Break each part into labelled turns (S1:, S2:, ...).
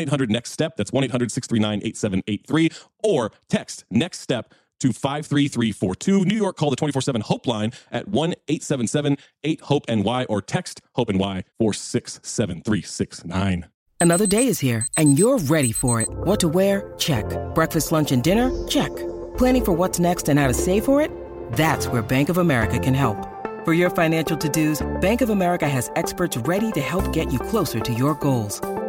S1: 800 Next Step. That's 1 800 639 8783. Or text Next Step to 53342. New York, call the 24 7 Hope line at 1 877 8 Hope NY or text Hope NY 467369.
S2: Another day is here, and you're ready for it. What to wear? Check. Breakfast, lunch, and dinner? Check. Planning for what's next and how to save for it? That's where Bank of America can help. For your financial to dos, Bank of America has experts ready to help get you closer to your goals.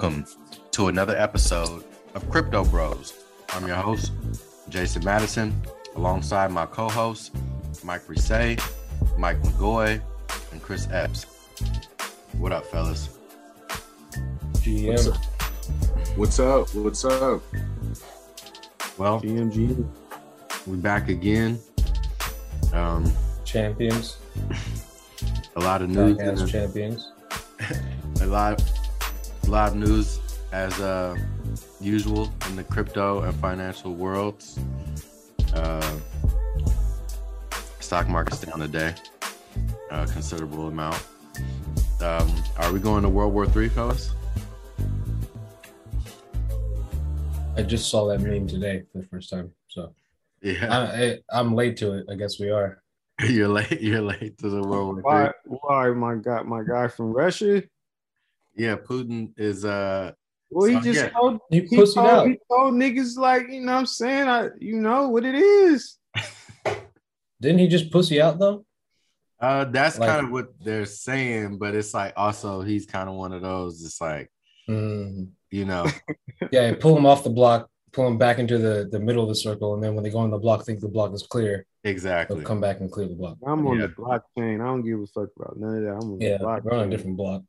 S3: Welcome to another episode of Crypto Bros. I'm your host, Jason Madison, alongside my co hosts, Mike Risay, Mike McGoy, and Chris Epps. What up, fellas?
S4: GM.
S5: What's up? What's up?
S3: Well,
S4: GMG.
S3: We're back again. Um,
S4: Champions.
S3: a lot of news.
S4: Podcast champions.
S3: a lot, a lot of news as uh, usual in the crypto and financial worlds. Uh, stock market's down today, a considerable amount. Um, are we going to World War Three, fellas?
S4: I just saw that meme today for the first time. So
S3: Yeah,
S4: I, I, I'm late to it. I guess we are.
S3: you're late. You're late to the World War
S5: Why? Why? My guy, my guy from Russia.
S3: Yeah, Putin is. Uh,
S5: Well, he
S3: So,
S5: just
S3: yeah.
S5: told,
S4: You
S5: he
S4: pussied
S5: told,
S4: out.
S5: he told niggas like you know what I'm saying. I you know what it is.
S4: Didn't he just pussy out though?
S3: uh, that's
S4: Like-
S3: kind of what they're saying, but it's like also he's kind of one of those. It's like
S4: Mm.
S3: you know,
S4: Yeah, pull him off the block, pull him back into the, the middle of the circle, and then when they go on the block, think the block is clear.
S3: exactly.
S4: They'll come back and clear the block.
S5: I'm on
S3: Yeah.
S5: the blockchain. I don't give a fuck about none of that. I'm on
S4: Yeah,
S5: the blockchain.
S4: we're on a different block.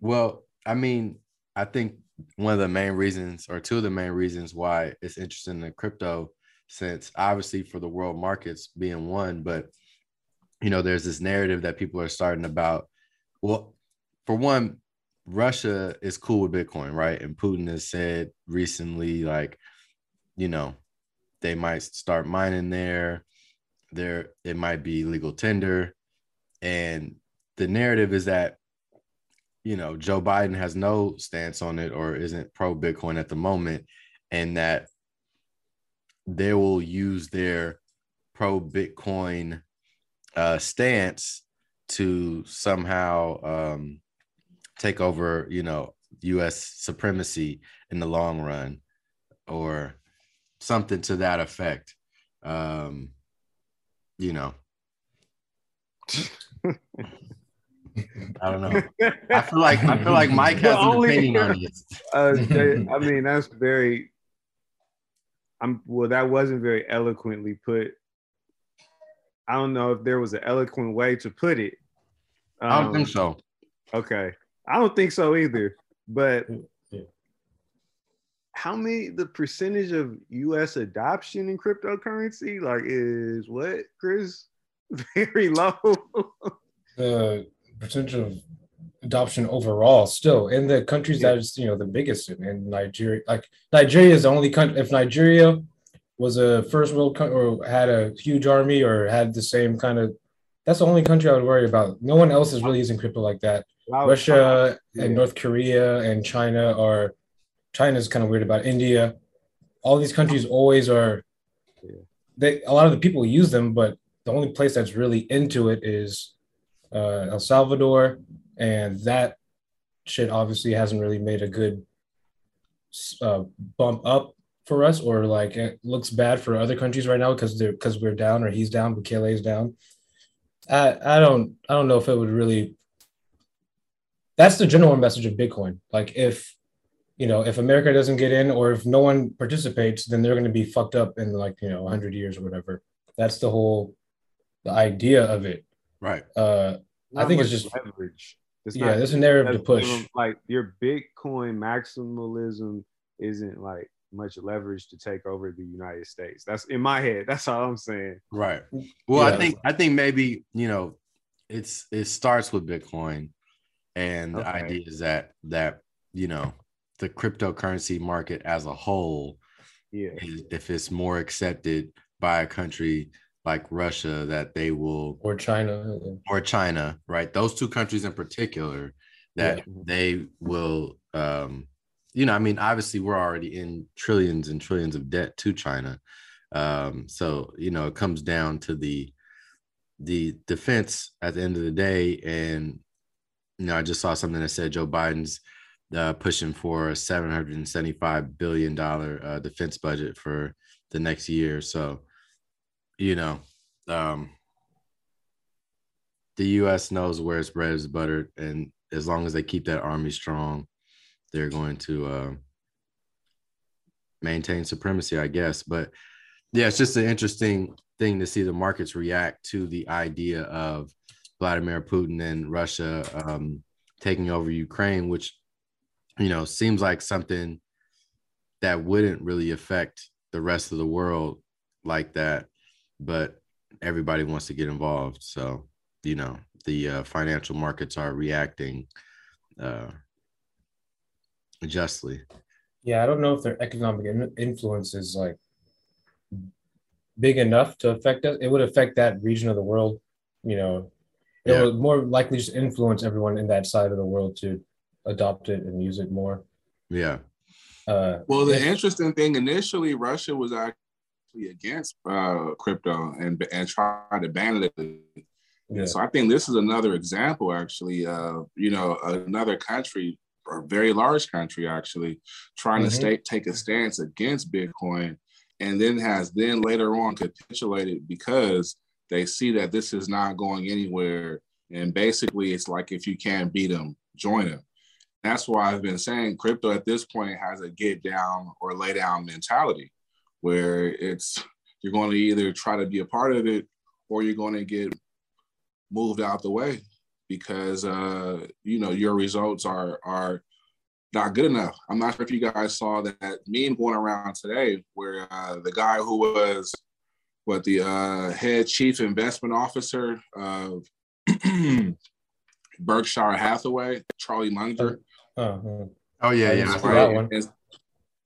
S3: Well, I mean, I think one of the main reasons, or two of the main reasons, why it's interesting in crypto, since obviously for the world markets being one, but you know, there's this narrative that people are starting about. Well, for one, Russia is cool with Bitcoin, right? And Putin has said recently, like, you know, they might start mining there. There, it might be legal tender, and the narrative is that you know, Joe Biden has no stance on it or isn't pro Bitcoin at the moment, and that they will use their pro Bitcoin uh, stance to somehow um, take over, you know, U.S. supremacy in the long run, or something to that effect. Um, you know, I don't know. I feel like I feel like Mike has
S5: The
S3: an
S5: only-
S3: opinion on this.
S5: Uh, they- I mean, that's very. I'm well. That wasn't very eloquently put. I don't know if there was an eloquent way to put it.
S3: I don't
S5: Um,
S3: think so.
S5: Okay, I don't think so either. But
S4: Yeah.
S5: how many the percentage of U.S. adoption in cryptocurrency like is what, Chris? Very low.
S4: the percentage of adoption overall still in the countries that is you know the biggest in, in Nigeria. Like Nigeria is the only country. If Nigeria was a first world country or had a huge army or had the same kind of, that's the only country I would worry about. No one else is really using crypto like that.
S5: Was-
S4: Russia
S5: yeah.
S4: and North Korea and China are. China's kind of weird about India. All these countries always are. They a lot of the people use them, but the only place that's really into it is uh, El Salvador, and that shit obviously hasn't really made a good uh, bump up for us, or like it looks bad for other countries right now because they're because we're down or he's down, Bukele is down. I I don't I don't know if it would really. That's the general message of Bitcoin. Like if you know if America doesn't get in or if no one participates, then they're going to be fucked up in like you know 100 years or whatever. That's the whole the idea of it.
S3: Right.
S4: Uh, I think it's just-
S5: leverage. It's
S4: yeah,
S5: not-
S4: there's a narrative to push.
S5: Like your Bitcoin maximalism isn't like much leverage to take over the United States. That's in my head. That's all I'm saying.
S3: Right. Well, I think I think maybe you know, it's it starts with Bitcoin, and the idea is that that you know the cryptocurrency market as a whole,
S5: Yeah.
S3: is, if it's more accepted by a country like Russia, that they will
S4: or China.
S3: or China, right? Those two countries in particular, that
S4: Yeah.
S3: they will, um, you know, I mean, obviously we're already in trillions and trillions of debt to China, um, so you know, it comes down to the the defense at the end of the day, and you know, I just saw something that said Joe Biden's uh, pushing for a seven hundred and seventy five billion dollar uh, defense budget for the next year, so you know. Um, the U.S. knows where its bread is buttered, and as long as they keep that army strong, they're going to uh, maintain supremacy, I guess. But yeah, it's just an interesting thing to see the markets react to the idea of Vladimir Putin and Russia um, taking over Ukraine, which you know seems like something that wouldn't really affect the rest of the world like that, but everybody wants to get involved, so you know the uh, financial markets are reacting uh, justly.
S4: Yeah, I don't know if their economic in- influence is like big enough to affect us. It would affect that region of the world. You know, it
S3: Yeah.
S4: would more likely just influence everyone in that side of the world to adopt it and use it more.
S3: Yeah,
S4: Uh,
S6: Well, the interesting thing initially, Russia was actually against uh, crypto and and tried to ban it.
S4: yeah.
S6: So I think this is another example, actually, of you know another country, or very large country, actually trying
S4: Mhm.
S6: to stay, take a stance against Bitcoin, and then has then later on capitulated because they see that this is not going anywhere, and basically it's like if you can't beat them, join them. That's why I've been saying crypto at this point has a get down or lay down mentality, where it's you're going to either try to be a part of it or you're going to get moved out the way because uh, you know your results are are not good enough. I'm not sure if you guys saw that meme going around today where uh, the guy who was what the uh, head chief investment officer of Berkshire Hathaway, Charlie Munger.
S4: Oh, uh,
S3: oh yeah, yeah.
S4: just-
S3: I-
S4: that one.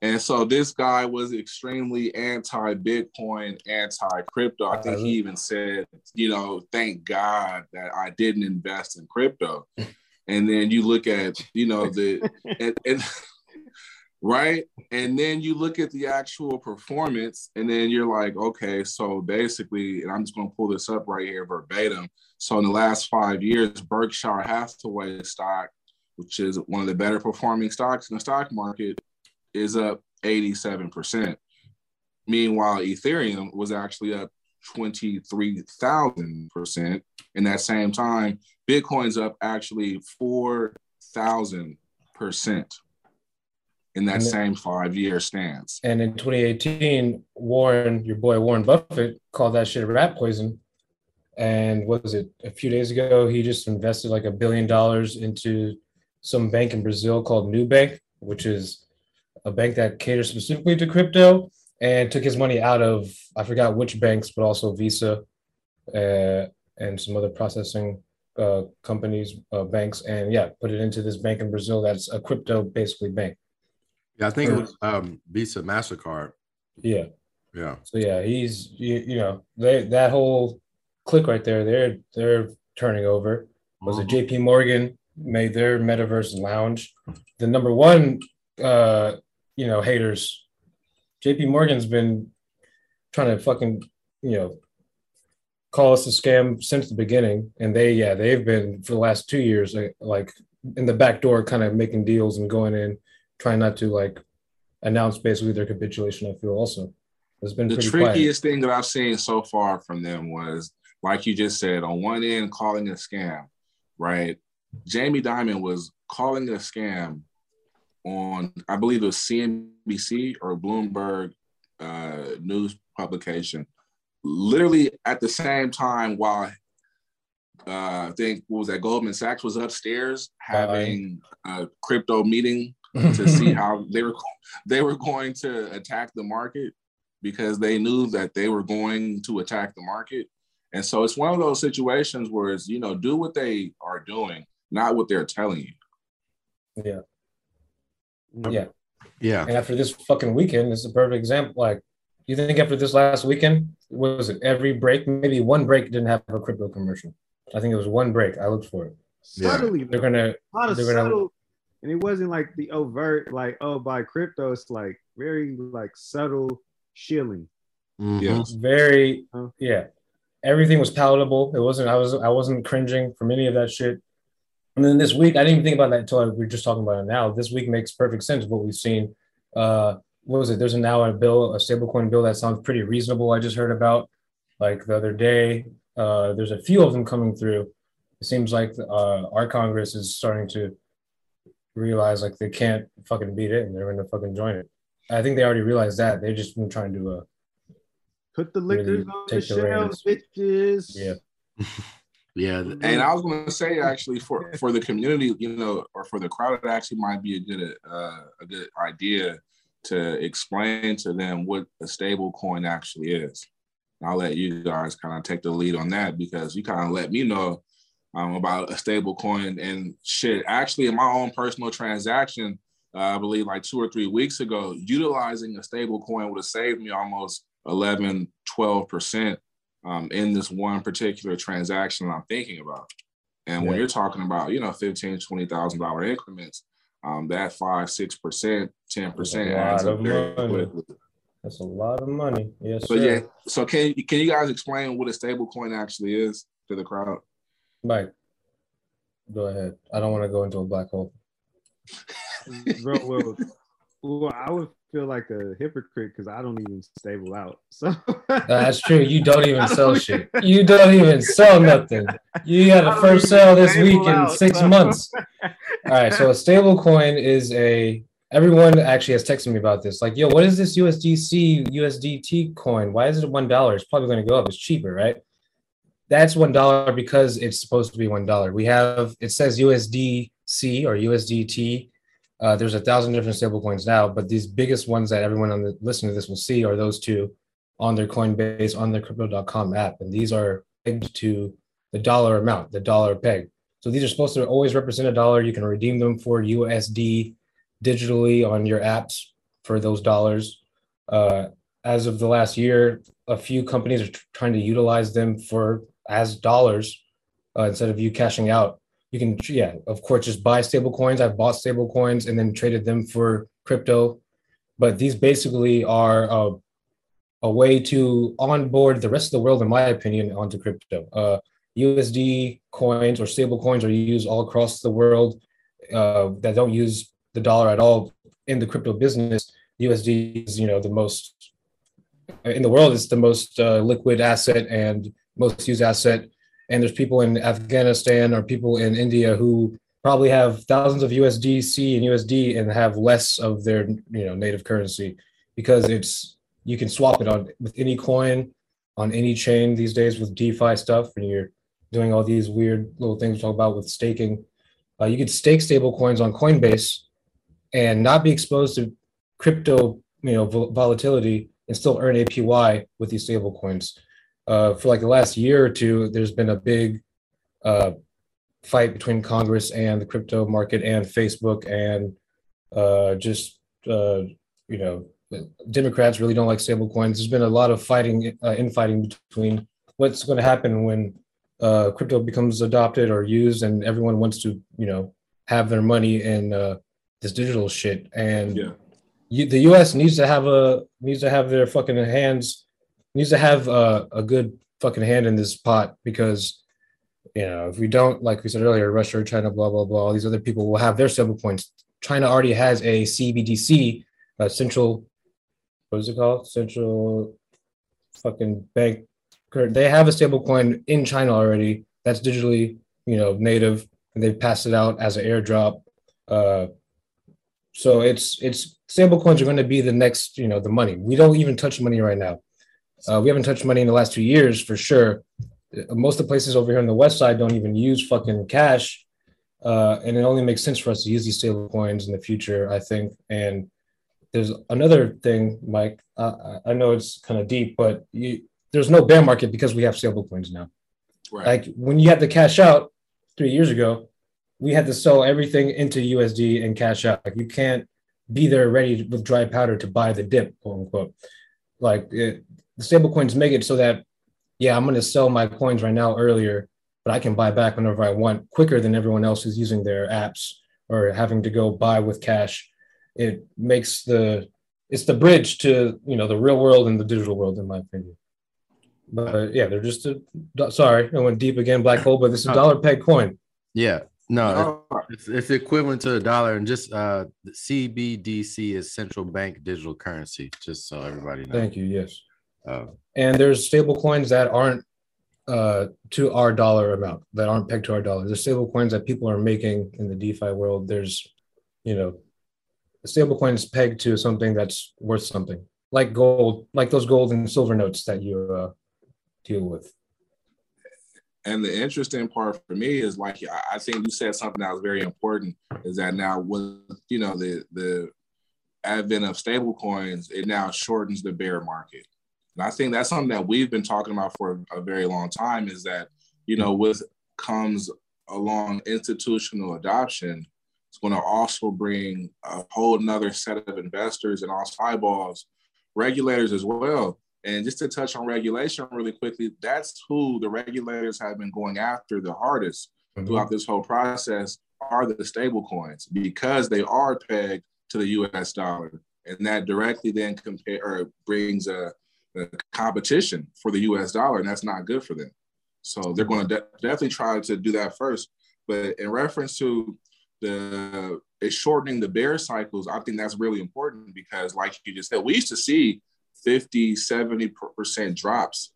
S6: And, so this guy was extremely anti-Bitcoin, anti-crypto. I think he even said, you know, thank God that I didn't invest in crypto. And then you look at, you know, the and, and right? And then you look at the actual performance, and then you're like, okay, so basically, and I'm just going to pull this up right here verbatim. So in the last five years, Berkshire Hathaway stock, which is one of the better performing stocks in the stock market, is up 87%. Meanwhile, Ethereum was actually up 23,000%. In that same time, Bitcoin's up actually 4,000% in that
S4: then-
S6: same five year stance.
S4: And in 2018, Warren, your boy Warren Buffett, called that shit rat poison. And what was it? A few days ago, he just invested like a billion dollars into some bank in Brazil called Nubank, which is a bank that caters specifically to crypto, and took his money out of I forgot which banks, but also Visa, uh, and some other processing uh, companies, uh, banks, and yeah, put it into this bank in Brazil that's a crypto basically bank.
S3: Yeah, I think it was um, Visa Mastercard.
S4: Yeah.
S3: Yeah,
S4: So yeah, he's you, you know they that whole click right there. They're they're turning over. Was it J.P. Morgan made their metaverse lounge the number one? Uh, you know haters. J.P. Morgan's been trying to fucking you know call us a scam since the beginning, and they yeah they've been for the last two years like, in the back door, kind of making deals and going in, trying not to like announce basically their capitulation. I feel also. It's been
S6: The
S4: pretty quiet.
S6: trickiest thing that I've seen so far from them was, like you just said, on one end, calling it a scam, right? Jamie Dimon was calling it a scam on, I believe it was CNBC or Bloomberg uh, news publication, literally at the same time while uh, I think what was that Goldman Sachs was upstairs having a crypto meeting to see how they were they were going to attack the market because they knew that they were going to attack the market. And so it's one of those situations where it's, you know, do what they are doing, not what they're telling you.
S4: yeah, yeah.
S3: yeah.
S4: And after this fucking weekend, this is a perfect example. Like, you think after this last weekend, what was it? Every break, maybe one break didn't have a crypto commercial. I think it was one break. I looked for it.
S3: Yeah.
S5: Subtly,
S4: They're gonna
S5: a lot of
S4: they're gonna-
S5: subtle, and it wasn't like the overt, like oh, buy crypto. It's like very like subtle shilling.
S3: Mhm.
S6: Yes.
S4: very yeah. Everything was palatable. It wasn't. I was. I wasn't cringing from any of that shit. And then this week, I didn't even think about that until we are just talking about it now. This week makes perfect sense of what we've seen. Uh, what was it? There's a now a bill, a stablecoin bill that sounds pretty reasonable. I just heard about like the other day. Uh, there's a few of them coming through. It seems like uh, our Congress is starting to realize like they can't fucking beat it, and they're going to fucking join it. I think they already realized that. They've just been trying to uh,
S5: Put the
S4: Really
S5: on the
S4: the
S5: shelves, bitches.
S4: Yeah.
S3: Yeah.
S6: And I was going to say actually for for the community, you know, or for the crowd, it actually might be a good uh, a good idea to explain to them what a stable coin actually is. And I'll let you guys kind of take the lead on that because you kind of let me know um, about a stable coin and shit. Actually, in my own personal transaction, uh, I believe like two or three weeks ago, utilizing a stable coin would have saved me almost 11, 12% um, in this one particular transaction I'm thinking about. And when you're talking about, you know, fifteen, twenty thousand dollar increments, um, that five, six percent, ten percent
S4: That's a
S6: adds
S4: lot
S6: up
S4: of
S6: very
S4: money.
S6: quickly.
S4: That's a lot of money. Yes,
S6: So
S4: sir.
S6: yeah, so can can you guys explain what a stable coin actually is to the crowd?
S4: Mike, go ahead. I don't want to go into a black hole.
S5: Bro, well, well, I would feel like a hypocrite because I don't even stable out. So uh,
S4: That's true. You don't even
S5: don't
S4: sell
S5: even-
S4: shit. You don't even sell nothing. You got a first sale this week in
S5: out,
S4: six
S5: so-
S4: months. All right. So a stable coin is a everyone actually has texted me about this. Like, yo, what is this USDC USDT coin? Why is it one dollar? It's probably going to go up. It's cheaper, right? That's one dollar because it's supposed to be one dollar. We have it says USDC or USDT. Uh, there's a thousand different stable coins now, but these biggest ones that everyone on the listening to this will see are those two on their Coinbase on their Crypto.com app, and these are pegged to the dollar amount, the dollar peg. So these are supposed to always represent a dollar. You can redeem them for USD digitally on your apps for those dollars. Uh, as of the last year, a few companies are tr- trying to utilize them for as dollars uh, instead of you cashing out. You can, yeah, of course, just buy stable coins. I've bought stable coins and then traded them for crypto, but these basically are a way to onboard the rest of the world, in my opinion, onto crypto. Uh, USD coins or stable coins are used all across the world uh, that don't use the dollar at all in the crypto business. USD is, you know, the most in the world. It's the most uh, liquid asset and most used asset. And there's people in Afghanistan or people in India who probably have thousands of USDC and USD and have less of their, you know, native currency because it's you can swap it on with any coin on any chain these days with DeFi stuff, and you're doing all these weird little things we talk about with staking. Uh, you could stake stable coins on Coinbase and not be exposed to crypto, you know, volatility and still earn APY with these stable coins. Uh, for like the last year or two, there's been a big uh, fight between Congress and the crypto market and Facebook and uh, just uh, you know Democrats really don't like stable coins. There's been a lot of fighting, uh, infighting between what's going to happen when uh, crypto becomes adopted or used, and everyone wants to, you know, have their money in uh, this digital shit. And yeah. you, the U.S. needs to have a needs to have their fucking hands needs to have a, a good fucking hand in this pot because you know if we don't, like we said earlier, Russia, China, blah blah blah, all these other people will have their stable points. China already has a CBDC, a central what is it called? Central fucking bank. They have a stable coin in China already that's digitally, you know, native, and they've passed it out as an airdrop. Uh, so it's it's stable coins are going to be the next, you know, the money. We don't even touch money right now. Uh, we haven't touched money in the last two years for sure. Most of the places over here on the west side don't even use fucking cash, uh, and it only makes sense for us to use these stable coins in the future, I think. And there's another thing, Mike. Uh, I know it's kind of deep, but you, there's no bear market because we have stable coins now. Right. Like when you had to cash out three years ago, we had to sell everything into USD and cash out. Like you can't be there ready with dry powder to buy the dip, quote unquote. Like it, the stable coins make it so that, yeah, I'm going to sell my coins right now earlier, but I can buy back whenever I want quicker than everyone else who's using their apps or having to go buy with cash. It makes the it's the bridge to you know the real world and the digital world in my opinion. But yeah they're just a sorry i went deep again black hole but this is a dollar peg coin.
S3: Yeah no it's, it's equivalent to a dollar and just uh the cbdc is central bank digital currency just so everybody knows.
S4: Thank you yes uh, and there's stable coins that aren't uh to our dollar amount that aren't pegged to our dollar there's stable coins that people are making in the defi world there's you know stable is pegged to something that's worth something, like gold, like those gold and silver notes that you uh, deal with.
S6: And the interesting part for me is like I think you said something that was very important is that now with you know the the advent of stable coins, it now shortens the bear market. And I think that's something that we've been talking about for a very long time is that, you know, with comes along institutional adoption, it's going to also bring a whole another set of investors and also eyeballs, regulators as well. And just to touch on regulation really quickly, that's who the regulators have been going after the hardest mm-hmm. throughout this whole process are the stable coins because they are pegged to the US dollar. And that directly then compare or brings a, a competition for the US dollar, and that's not good for them. So they're going to de- definitely try to do that first. But in reference to the shortening the bear cycles. I think that's really important because, like you just said, we used to see 50, 70% drops.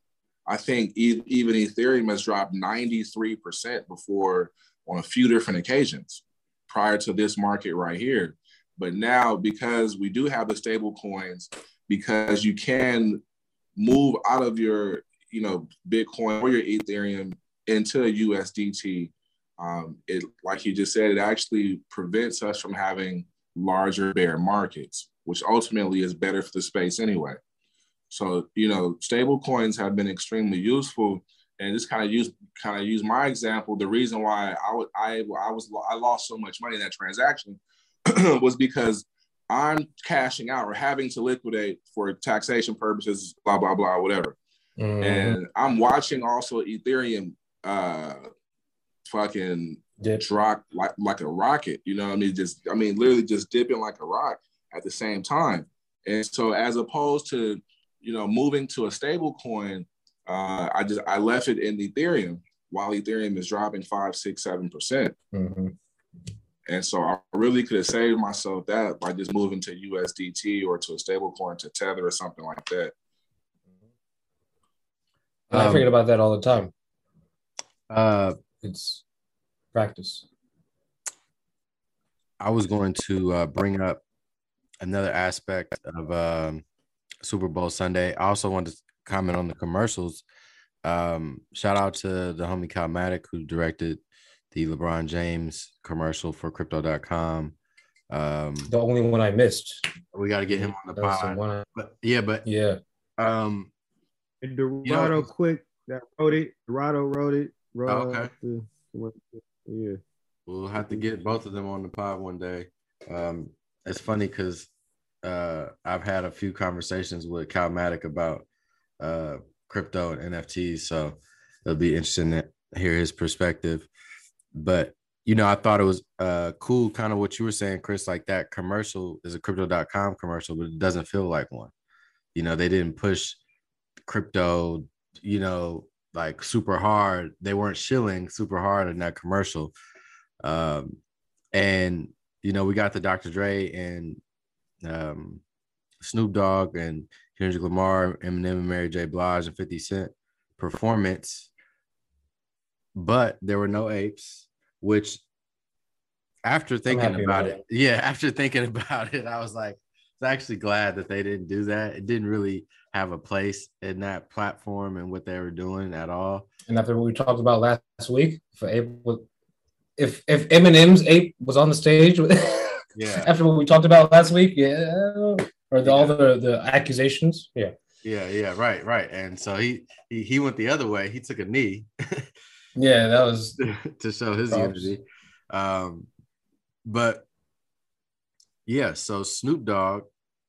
S6: I think even Ethereum has dropped 93% before on a few different occasions prior to this market right here. But now, because we do have the stable coins, because you can move out of your, you know, Bitcoin or your Ethereum into a USDT um, it like you just said, it actually prevents us from having larger bear markets, which ultimately is better for the space anyway. So you know, stable coins have been extremely useful, and just kind of use kind of use my example. The reason why I would I I was I lost so much money in that transaction was because I'm cashing out or having to liquidate for taxation purposes, blah blah blah, whatever. Mm. And I'm watching also Ethereum uh, fucking yep. drop like like a rocket. You know what I mean? Just I mean literally just dipping like a rock. at the same time. And so as opposed to, you know, moving to a stable coin, uh, I just I left it in Ethereum while Ethereum is dropping five, six, seven percent.
S4: Mhm.
S6: And so I really could have saved myself that by just moving to USDT or to a stable coin to Tether or something like that.
S4: And I
S3: Um,
S4: forget about that all the time.
S3: Uh,
S4: It's practice.
S3: I was going to uh, bring up another aspect of um, Super Bowl Sunday. I also wanted to comment on the commercials. Um, shout out to the homie Calmatic who directed the LeBron James commercial for Crypto.com. Um,
S4: The only one I missed.
S3: we got to get him on the
S4: That was the
S3: pod.
S4: one I-
S3: But yeah, but
S4: yeah.
S3: um,
S5: And Dorado quick that wrote it. Dorado wrote it. Wrote
S3: Oh, okay.
S5: the- yeah.
S3: We'll have to get both of them on the pod one day. Um, it's funny because uh, I've had a few conversations with Calmatic about uh, crypto and NFTs, so it'll be interesting to hear his perspective. But you know, I thought it was uh, cool, kind of what you were saying, Chris. Like that commercial is a crypto.com commercial, but it doesn't feel like one. You know, they didn't push crypto, you know, like super hard. They weren't shilling super hard in that commercial. Um, and you know, we got the Dr. Dre and um, Snoop Dogg and Kendrick Lamar, Eminem, and Mary J. Blige and 50 Cent performance, but there were no apes, which after thinking about
S4: about
S3: it, yeah, after thinking about it, I was like, I was actually glad that they didn't do that. It didn't really have a place in that platform and what they were doing at all.
S4: And after what we talked about last week, if Ape was, if if Eminem's ape was on the stage,
S3: Yeah.
S4: after what we talked about last week, yeah, or the, all the the accusations, yeah,
S3: Yeah, yeah, right, right. And so he he, he went the other way. He took a knee
S4: yeah, that was
S3: to show his
S4: Props.
S3: unity. Um, but yeah, so Snoop Dogg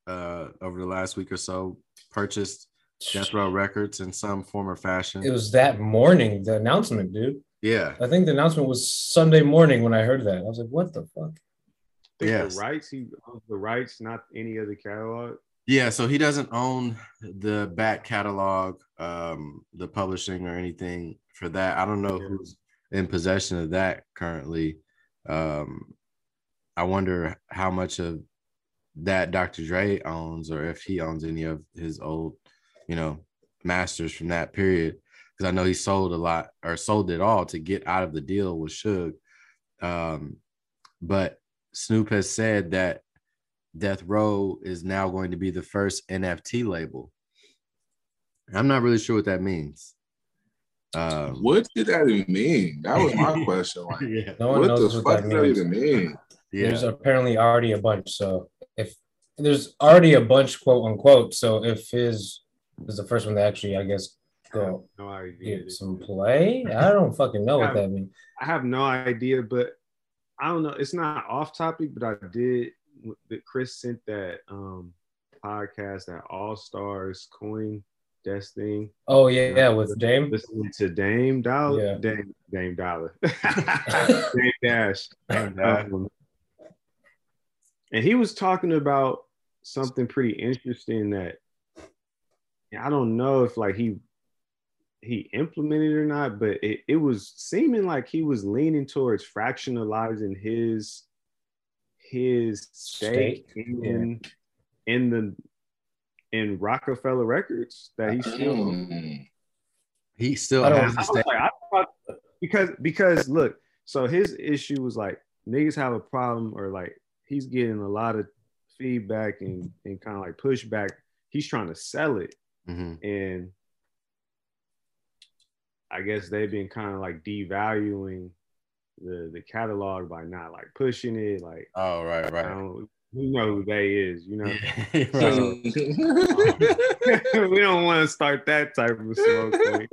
S3: uh, over the last week or so purchased Death Row Records in some form or fashion.
S4: it was that morning the announcement, dude.
S3: yeah,
S4: I think the announcement was Sunday morning when I heard that. I was like, what the fuck?
S5: I think
S3: Yes.
S5: the rights, he owns the rights, not any other catalog.
S3: yeah. So he doesn't own the back catalog, um, the publishing or anything for that. I don't know
S5: Yeah.
S3: who's in possession of that currently. Um, I wonder how much of that Dr. Dre owns, or if he owns any of his old, you know, masters from that period. Because I know he sold a lot or sold it all to get out of the deal with Suge. Um, but Snoop has said that Death Row is now going to be the first NFT label. I'm not really sure what that means. Um,
S6: What did that even mean? That was my question. Like,
S3: yeah,
S4: No one
S6: what
S4: knows
S6: the
S4: what
S6: fuck
S4: that
S6: does that
S4: means.
S6: even mean?
S4: There's apparently already a bunch. So if there's already a bunch, quote unquote. So if his is the first one to actually, I guess, go
S5: No idea.
S4: get some play, I don't fucking know what that means.
S5: I have no idea, but I don't know. It's not off topic, but I did. That Chris sent that um podcast, that All Stars Coin Desk thing.
S4: Oh yeah, yeah, with Dame.
S5: Listening to Dame Dollar,
S4: Yeah.
S5: Dame Dame Dollar, Dame Dash. Um, and he was talking about something pretty interesting that I don't know if like he he implemented or not, but it, it was seeming like he was leaning towards fractionalizing his his stake
S4: Stake,
S5: in in the in Roc-A-Fella Records that he still.
S6: Mm.
S3: he still
S4: I
S3: has
S5: I
S3: the
S5: like, I because because look, so his issue was like niggas have a problem, or like he's getting a lot of feedback and and kind of like pushback. He's trying to sell it,
S3: Mhm.
S5: and I guess they've been kind of like devaluing the the catalog by not like pushing it. Like
S3: Oh, right,
S5: I
S3: right.
S5: Don't, you know who they is, you know.
S3: Yeah, right.
S5: we don't want to start that type of smoke. like.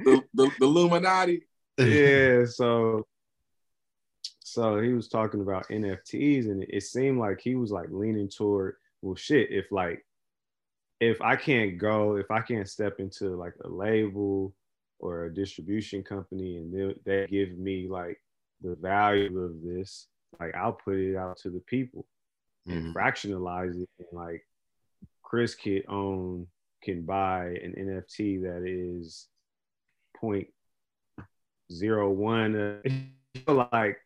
S6: the, the, the Illuminati.
S5: yeah so so he was talking about nfts and it seemed like he was like leaning toward well shit if like if i can't go if i can't step into like a label or a distribution company and they, they give me like the value of this like i'll put it out to the people and fractionalize it. And like Chris could own can buy an NFT that is point zero one, uh, like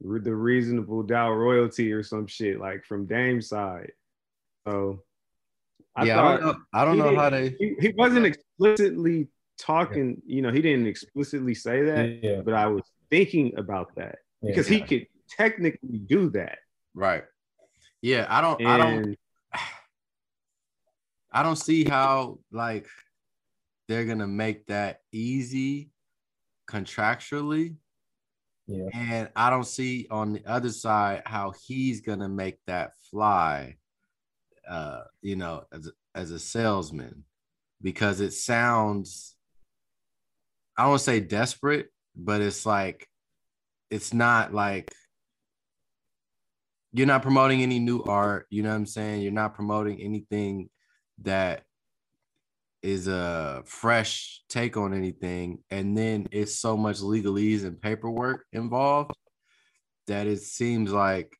S5: the reasonable doubt royalty or some shit like from Dame's side. So
S3: I yeah, I don't know, I don't know how they.
S5: He, he, wasn't explicitly talking. You know, he didn't explicitly say that. Yeah. But I was thinking about that because yeah. he could technically do that.
S3: Right. Yeah, I don't. And, I don't. I don't see how like they're gonna make that easy contractually. Yeah. And I don't see on the other side how he's gonna make that fly uh, you know, as as a salesman, because it sounds I don't say desperate, but it's like it's not like you're not promoting any new art, you know what I'm saying? You're not promoting anything that is a fresh take on anything and then it's so much legalese and paperwork involved that it seems like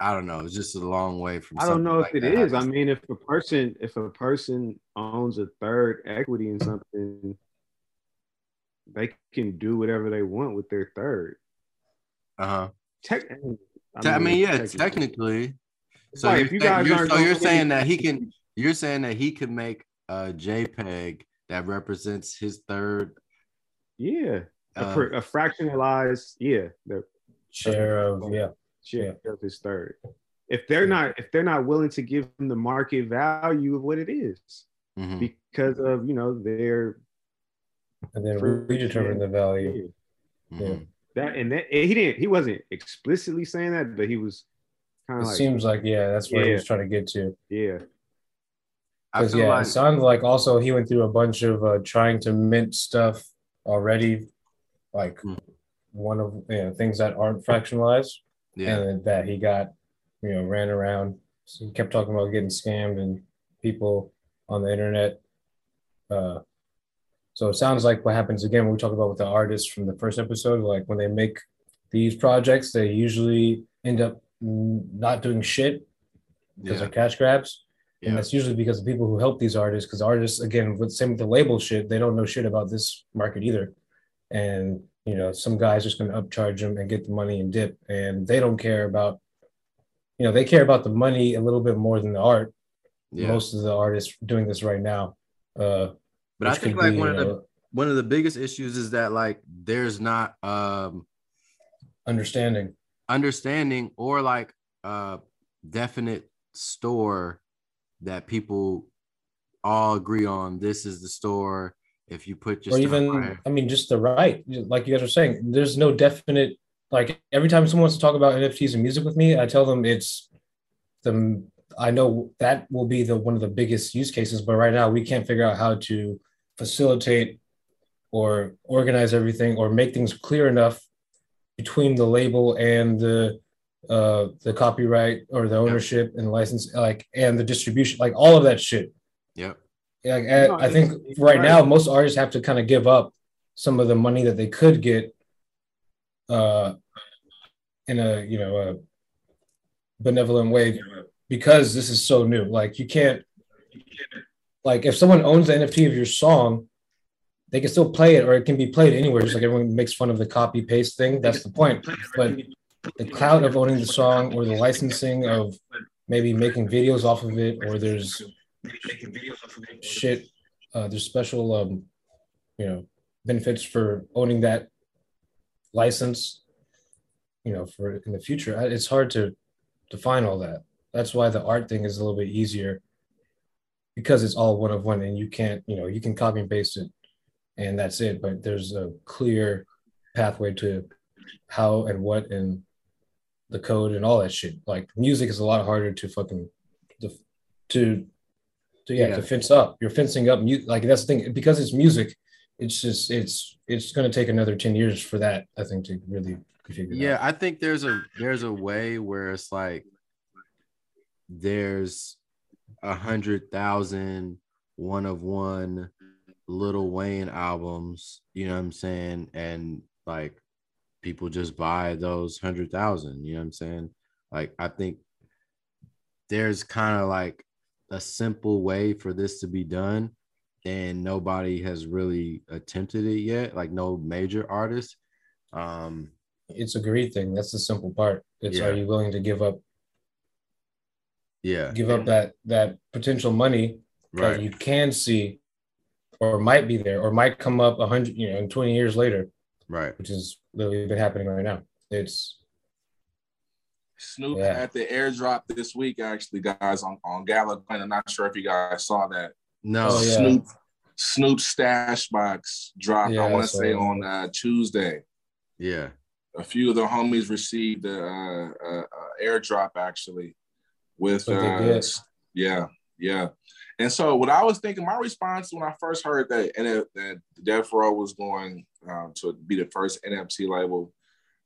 S3: I don't know. It's just a long way from.
S5: I don't know if it is. I mean, if a person if a person owns a third equity in something, they can do whatever they want with their third.
S3: Uh huh. Tech. I mean, I mean yeah, technically. technically. So if you guys you're, so you're saying that he can. You're saying that he can make a JPEG that represents his third.
S5: Yeah, uh, a, a fractionalized. Yeah, the
S4: share of yeah
S5: share yeah. of his third. If they're not if they're not willing to give him the market value of what it is, mm-hmm. because of you know their
S4: and then redetermine the value.
S5: Mm-hmm. Yeah. That and that and he didn't he wasn't explicitly saying that, but he was
S4: kind of like seems like yeah, that's what yeah. he was trying to get to.
S5: Yeah.
S4: Because yeah, like, it sounds like also he went through a bunch of uh, trying to mint stuff already, like mm-hmm. one of you know, things that aren't fractionalized yeah. and that he got, you know, ran around. So he kept talking about getting scammed and people on the internet. Uh, so it sounds like what happens again when we talk about with the artists from the first episode, like when they make these projects, they usually end up not doing shit because yeah. they're cash grabs. Yeah. And that's usually because the people who help these artists, because artists, again, with same with the label shit, they don't know shit about this market either. And you know, some guys just going to upcharge them and get the money and dip, and they don't care about, you know, they care about the money a little bit more than the art. Yeah. Most of the artists doing this right now. Uh,
S3: but I think like be, one of the one of the biggest issues is that like there's not um
S4: understanding,
S3: understanding, or like a definite store that people all agree on. This is the store if you put
S4: just or even i mean just the right like you guys are saying there's no definite like every time someone wants to talk about nfts and music with me i tell them it's the i know that will be the one of the biggest use cases but right now we can't figure out how to facilitate or organize everything or make things clear enough between the label and the uh the copyright or the ownership and license like and the distribution like all of that shit. Yeah, I, I think right, right now most artists have to kind of give up some of the money that they could get uh, in a you know a benevolent way because this is so new. Like you can't like if someone owns the NFT of your song, they can still play it or it can be played anywhere. Just like everyone makes fun of the copy paste thing. That's the point. But the cloud of owning the song or the licensing of maybe making videos off of it or there's. Shit, uh, there's special, um, you know, benefits for owning that license. You know, for in the future, it's hard to define all that. That's why the art thing is a little bit easier because it's all one of one, and you can't, you know, you can copy and paste it, and that's it. But there's a clear pathway to how and what and the code and all that shit. Like music is a lot harder to fucking to to yeah, yeah. to fence up. You're fencing up mu- like that's the thing because it's music. It's just it's it's going to take another ten years for that. I think to really
S3: figure. Yeah, out. I think there's a there's a way where it's like there's a hundred thousand one of one Lil Wayne albums. You know what I'm saying? And like people just buy those hundred thousand. You know what I'm saying? Like I think there's kind of like a simple way for this to be done and nobody has really attempted it yet like no major artist um
S4: It's a greed thing. That's the simple part. It's
S3: Yeah.
S4: are you willing to give up
S3: yeah
S4: give up that that potential money that
S3: right
S4: you can see or might be there or might come up a hundred, you know, in 20 years later,
S3: right
S4: which is literally been happening right now. It's
S6: Snoop
S4: Yeah.
S6: had the airdrop this week, actually, guys, on, on Gala. I'm not sure if you guys saw that.
S3: no
S4: Oh, yeah.
S6: Snoop Snoop stash box dropped,
S4: Yeah,
S6: I want to say
S4: that.
S6: on uh, Tuesday.
S3: yeah
S6: A few of the homies received a, uh uh airdrop actually with uh, yeah, yeah. And so what I was thinking, my response when I first heard that and that Death Row was going um, to be the first NFT label,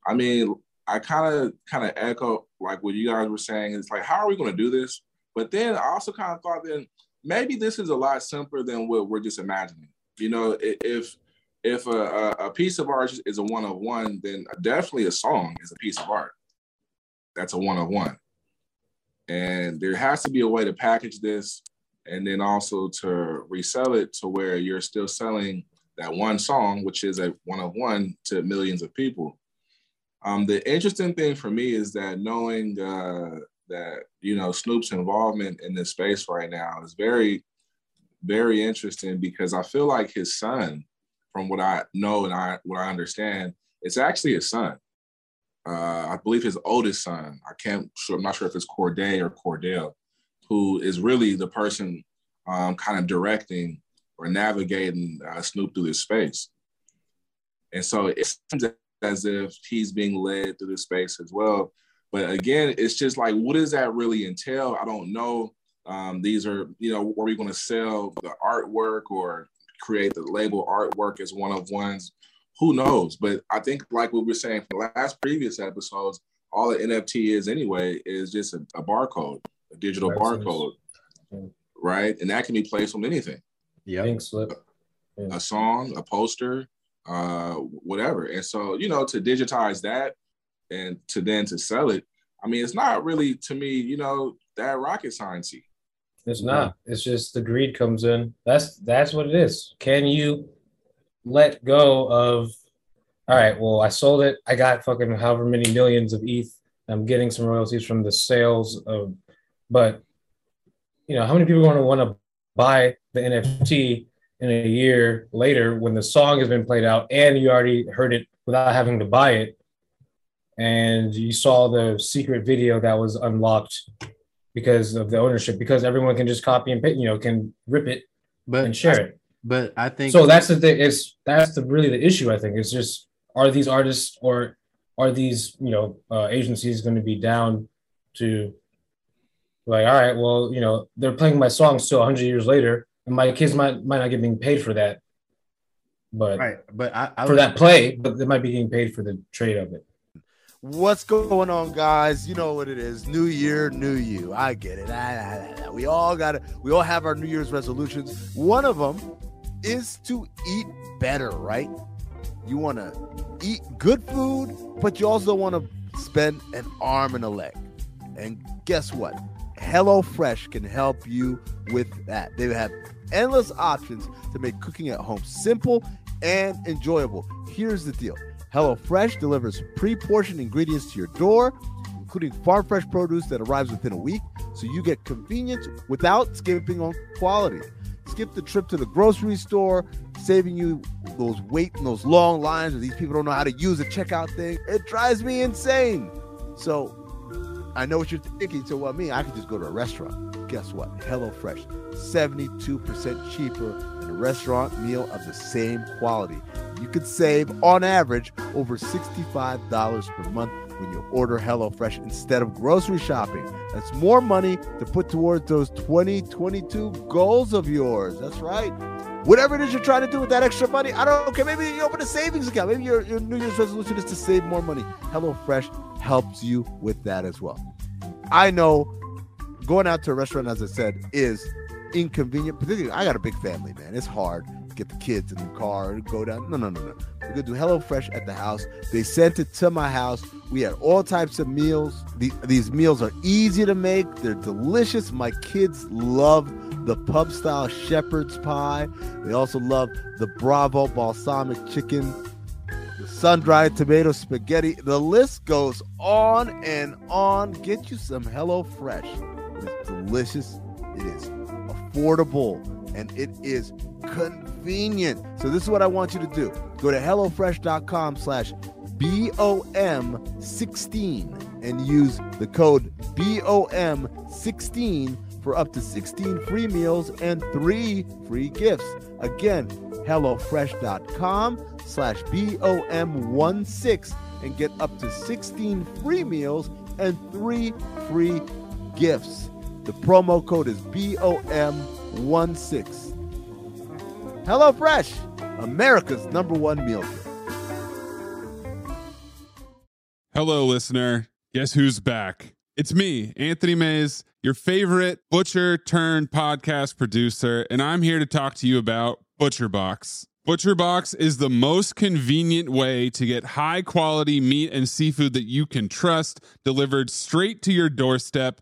S6: I mean, I kind of kind of echo like what you guys were saying. It's like, how are we going to do this? But then I also kind of thought then maybe this is a lot simpler than what we're just imagining. You know, if if a, a, a piece of art is a one of one, then definitely a song is a piece of art. That's a one of one. And there has to be a way to package this and then also to resell it to where you're still selling that one song, which is a one of one to millions of people. Um, the interesting thing for me is that knowing uh, that you know Snoop's involvement in this space right now is very, very interesting because I feel like his son, from what I know and I what I understand, it's actually his son. Uh, I believe his oldest son. I can't sure. I'm not sure if it's Corday or Cordell, who is really the person um, kind of directing or navigating uh, Snoop through this space. And so it seems as if he's being led through this space as well. But again, it's just like, what does that really entail? I don't know. Um, these are, you know, are we going to sell the artwork or create the label artwork as one of ones? Who knows? But I think, like what we were saying from the last previous episodes, all the NFT is anyway is just a, a barcode, a digital
S4: License.
S6: barcode,
S4: Yeah.
S6: right? And that can be placed on anything
S3: yeah
S4: pink slip.
S6: a song, a poster, uh, whatever. And so, you know, to digitize that and to then to sell it, I mean, it's not really to me, you know, that rocket sciencey.
S4: It's not. It's just the greed comes in. That's that's what it is. Can you let go of all right, well, I sold it. I got fucking however many millions of ETH. I'm getting some royalties from the sales of but you know, how many people are going to want to buy the NFT in a year later when the song has been played out and you already heard it without having to buy it and you saw the secret video that was unlocked because of the ownership because everyone can just copy and paste, you know, can rip it
S3: but
S4: and share it.
S3: But i think
S4: So that's the thing. It's that's the really the issue. I think it's just are these artists or are these you know uh, agencies going to be down to like all right, well you know they're playing my song still 100 years later, and my kids might might not get being paid for that, but
S3: right but i, I
S4: for that play, but they might be getting paid for the trade of it.
S7: What's going on, guys? You know what it is. New year, new you. I get it. Ah, ah, ah. We all got it. We all have our New Year's resolutions. One of them is to eat better, right? You want to eat good food, but you also want to spend an arm and a leg. And guess what? HelloFresh can help you with that. They have endless options to make cooking at home simple and enjoyable. Here's the deal HelloFresh delivers pre portioned ingredients to your door, including farm fresh produce that arrives within a week, so you get convenience without skimping on quality. Skip the trip to the grocery store, saving you those wait in those long lines where these people don't know how to use a checkout thing. It drives me insane. So I know what you're thinking. So what me? I could just go to a restaurant. Guess what? HelloFresh, 72% cheaper than a restaurant meal of the same quality. You could save on average over $65 per month when you order HelloFresh instead of grocery shopping. That's more money to put towards those 2022 goals of yours. That's right. Whatever it is you're trying to do with that extra money, I don't care. Maybe you open a savings account. Maybe your, your New Year's resolution is to save more money. HelloFresh helps you with that as well. I know going out to a restaurant, as I said, is inconvenient. Particularly, I got a big family, man. It's hard to get the kids in the car and go down. No, no, no, no. We're gonna do HelloFresh at the house. They sent it to my house. We had all types of meals. The, these meals are easy to make. They're delicious. My kids love the pub style shepherd's pie. They also love the Bravo balsamic chicken, the sun dried tomato spaghetti. The list goes on and on. Get you some HelloFresh. It's delicious. It is affordable and it is convenient. So this is what I want you to do. Go to HelloFresh.com slash BOM16 and use the code BOM16 for up to 16 free meals and three free gifts. Again, HelloFresh.com slash BOM16 and get up to 16 free meals and three free gifts. The promo code is BOM16. HelloFresh, America's number one meal kit.
S8: Hello, listener. Guess who's back? It's me, Anthony Mays, your favorite butcher turned podcast producer, and I'm here to talk to you about ButcherBox. ButcherBox is the most convenient way to get high quality meat and seafood that you can trust delivered straight to your doorstep,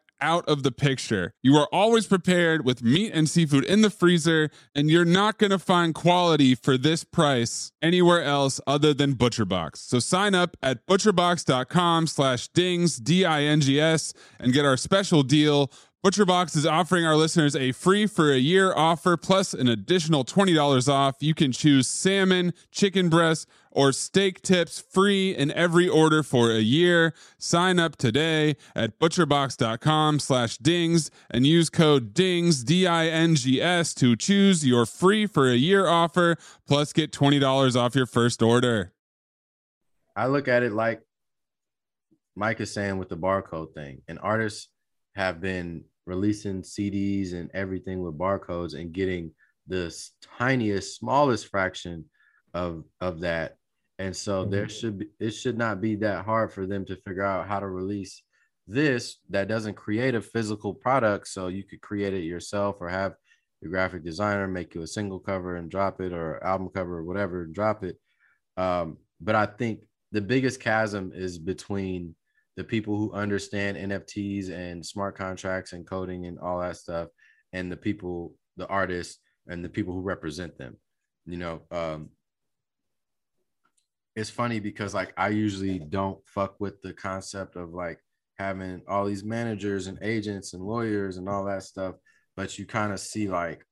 S8: out of the picture. You are always prepared with meat and seafood in the freezer, and you're not going to find quality for this price anywhere else other than ButcherBox. So sign up at butcherbox.com slash dings, D-I-N-G-S, and get our special deal. ButcherBox is offering our listeners a free for a year offer plus an additional $20 off. You can choose salmon, chicken breast, or steak tips free in every order for a year. Sign up today at butcherbox.com slash dings and use code DINGS, D-I-N-G-S to choose your free for a year offer plus get $20 off your first order.
S3: I look at it like Mike is saying with the barcode thing, and artists have been releasing CDs and everything with barcodes and getting the tiniest, smallest fraction of of that. And so there should be it should not be that hard for them to figure out how to release this that doesn't create a physical product. So you could create it yourself or have your graphic designer make you a single cover and drop it or album cover or whatever, and drop it. Um, but I think the biggest chasm is between the people who understand NFTs and smart contracts and coding and all that stuff, and the people, the artists, and the people who represent them. You know, um, it's funny because like I usually don't fuck with the concept of like having all these managers and agents and lawyers and all that stuff, but you kind of see like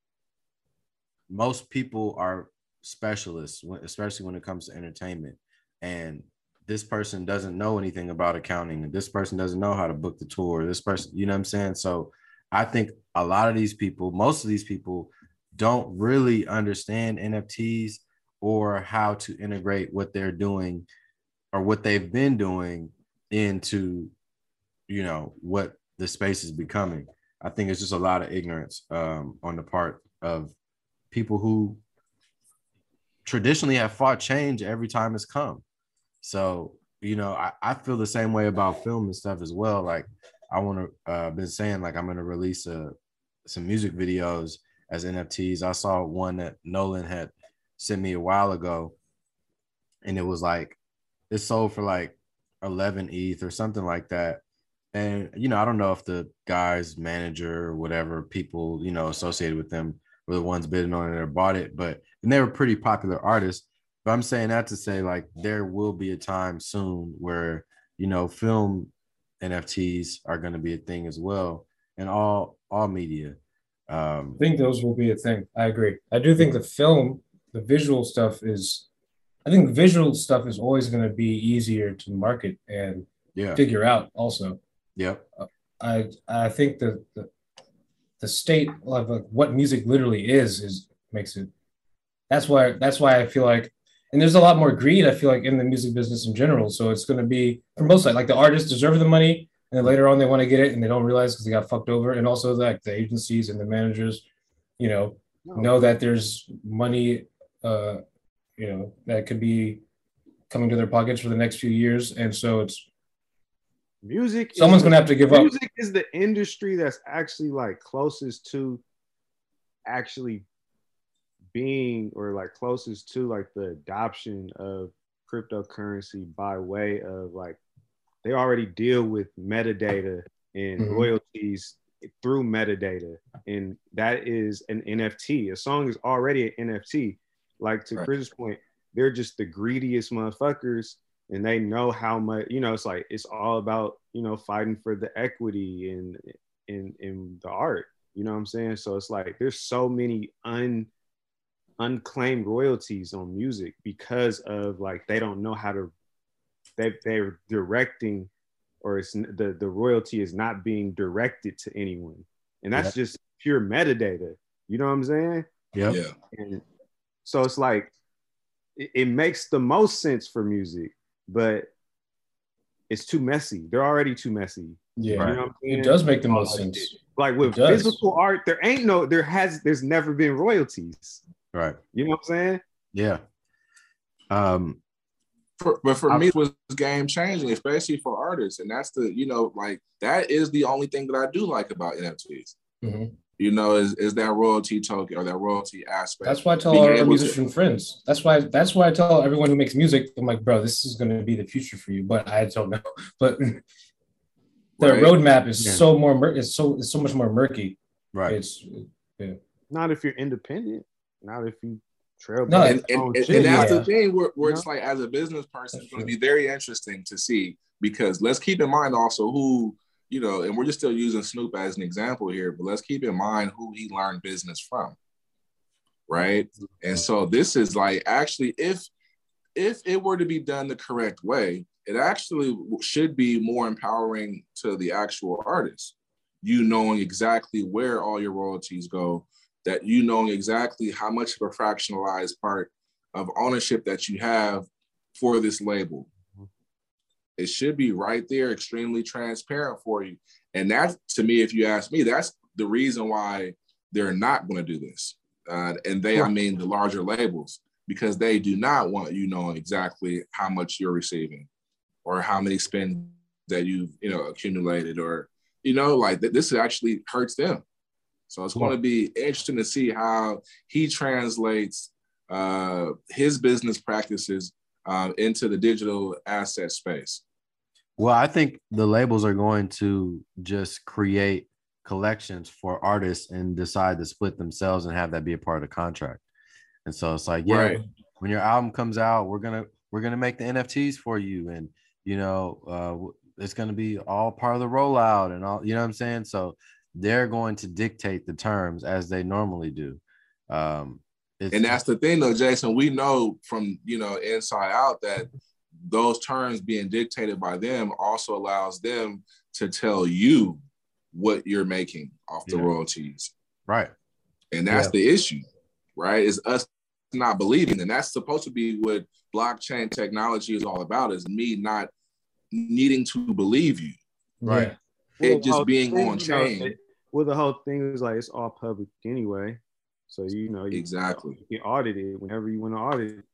S3: most people are specialists, especially when it comes to entertainment, and this person doesn't know anything about accounting. This person doesn't know how to book the tour. This person, you know what I'm saying? So I think a lot of these people, most of these people, don't really understand NFTs or how to integrate what they're doing or what they've been doing into, you know, what the space is becoming. I think it's just a lot of ignorance um, on the part of people who traditionally have fought change every time it's come. So, you know, I, I feel the same way about film and stuff as well. Like I want to uh been saying like I'm gonna release a uh, some music videos as NFTs. I saw one that Nolan had sent me a while ago, and it was like it sold for like 11 ETH or something like that. And you know, I don't know if the guy's manager or whatever people you know associated with them were the ones bidding on it or bought it, but and they were pretty popular artists. But I'm saying that to say like there will be a time soon where you know film NFTs are going to be a thing as well, and all all media. Um,
S4: I think those will be a thing. I agree. I do think the film, the visual stuff is I think visual stuff is always going to be easier to market and
S3: Yeah.
S4: figure out. Also,
S3: Yep.
S4: I I think that the, the state of like what music literally is is makes it. That's why that's why I feel like, and there's a lot more greed. I feel like in the music business in general. So it's going to be from both sides. Like the artists deserve the money, and then later on they want to get it and they don't realize because they got fucked over. And also like the agencies and the managers, you know, know that there's money, uh, you know, that could be coming to their pockets for the next few years, and so it's
S5: Music.
S4: someone's gonna have to give up.
S5: Music is the industry that's actually like closest to actually being or like closest to like the adoption of cryptocurrency by way of like they already deal with metadata and
S4: Mhm.
S5: royalties through metadata and that is an nft a song is already an nft like to
S6: Right.
S5: chris's point they're just the greediest motherfuckers and they know how much you know it's like it's all about you know fighting for the equity in in in the art you know what i'm saying so it's like there's so many un unclaimed royalties on music because of like they don't know how to they they're directing or it's n- the the royalty is not being directed to anyone and that's just pure metadata you know what i'm saying
S3: Yep.
S6: Yeah.
S5: and so it's like it, it makes the most sense for music but it's too messy they're already too messy
S4: Yeah,
S5: you know what I'm saying?
S4: it does make the most sense.
S5: like with physical art there ain't no there has there's never been royalties
S3: Right.
S5: you know what i'm saying
S3: Yeah. Um.
S6: For, but for
S3: I-
S6: me, it was game changing, especially for artists, and that's the you know like that is the only thing that I do like about NFTs.
S4: Mhm.
S6: You know, is is that royalty token or that royalty aspect.
S4: That's why I tell
S6: Being
S4: all our
S6: able to-
S4: musician friends. That's why. That's why I tell everyone who makes music. I'm like, bro, this is going to be the future for you. But I don't know. But the
S6: Right.
S4: roadmap is
S3: Yeah.
S4: so more. Mur- it's so. It's so much more murky.
S3: Right.
S4: It's. yeah.
S5: not if you're independent not if you trail
S4: No,
S6: and, and, and, and that's
S4: yeah.
S6: the thing where, where
S5: You
S6: it's like as a business person, it's going to be very interesting to see because let's keep in mind also who you know, and we're just still using Snoop as an example here, but let's keep in mind who he learned business from, right? And so this is like actually if if it were to be done the correct way, it actually should be more empowering to the actual artist. You knowing exactly where all your royalties go, that you knowing exactly how much of a fractionalized part of ownership that you have for this label. It should be right there, extremely transparent for you. And that, to me, if you ask me, that's the reason why they're not going to do this. Uh, and they, I mean, the larger labels, because they do not want you knowing exactly how much you're receiving or how many spins that you've, you know, accumulated or, you know, like th- this actually hurts them. So it's going to be interesting to see how he translates uh, his business practices um, into the digital asset space.
S3: Well, I think the labels are going to just create collections for artists and decide to split themselves and have that be a part of the contract. And so it's like, yeah,
S6: Right.
S3: when your album comes out, we're gonna we're gonna make the NFTs for you, and you know, uh, it's gonna be all part of the rollout and all. You know what I'm saying? So they're going to dictate the terms as they normally do. Um,
S6: And that's the thing, though, Jason. We know from you know inside out that those terms being dictated by them also allows them to tell you what you're making off the
S3: Yeah.
S6: royalties,
S3: right.
S6: and that's the issue, right? Is us not believing, and that's supposed to be what blockchain technology is all about. Is me not needing to believe you,
S3: Right.
S4: Yeah.
S6: it
S5: Well,
S6: just being
S5: thing,
S6: on
S5: you know,
S6: chain.
S5: well, the whole thing is like it's all public anyway, so you know you,
S6: Exactly.
S5: you can audit it whenever you want to audit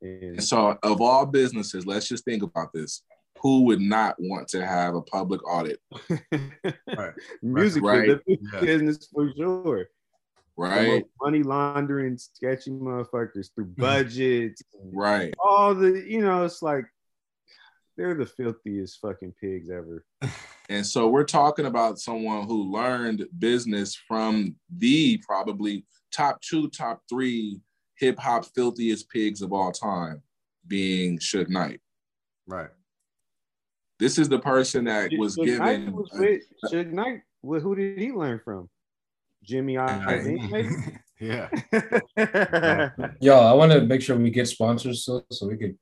S5: it. And
S6: And so, of all businesses, let's just think about this. Who would not want to have a public audit,
S3: Right.
S5: music
S6: Right.
S3: Yeah.
S5: business for sure.
S6: Right?
S5: money laundering, sketchy motherfuckers through budgets,
S6: Right.
S5: all the you know, it's like they're the filthiest fucking pigs ever.
S6: And so we're talking about someone who learned business from the probably top two, top three hip hop filthiest pigs of all time, being Suge Knight.
S3: Right.
S6: This is the person that was
S5: Suge Knight
S6: given.
S5: was with Suge Knight. Well, who did he learn from? Jimmy Iovine, maybe?
S3: Yeah.
S4: Yo, I want to make sure we get sponsors so, so we could.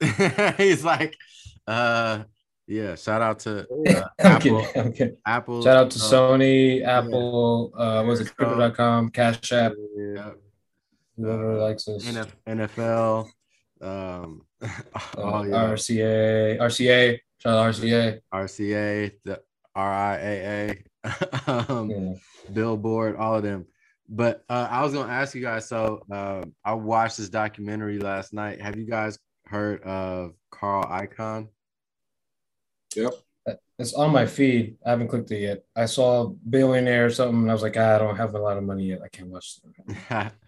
S3: He's like, uh, yeah. Shout out to uh,
S4: I'm
S3: Apple.
S4: kidding. I'm kidding.
S3: Apple.
S4: Shout out to
S3: uh,
S4: Sony, Apple, uh, was it
S3: Crypto.
S4: crypto.com, Cash App,
S3: yeah,
S4: whoever
S3: Uh,
S4: likes us.
S3: NF- NFL. Um,
S4: Uh,
S3: oh yeah,
S4: RCA, RCA, shout out RCA.
S3: RCA, the RIAA, um,
S4: Yeah.
S3: Billboard, all of them. But uh, I was gonna ask you guys. So uh, I watched this documentary last night. Have you guys heard of Carl Icahn?
S6: Yep.
S4: It's on my feed. I haven't clicked it yet. I saw billionaire or something, and I was like, ah, I don't have a lot of money yet. I can't watch it.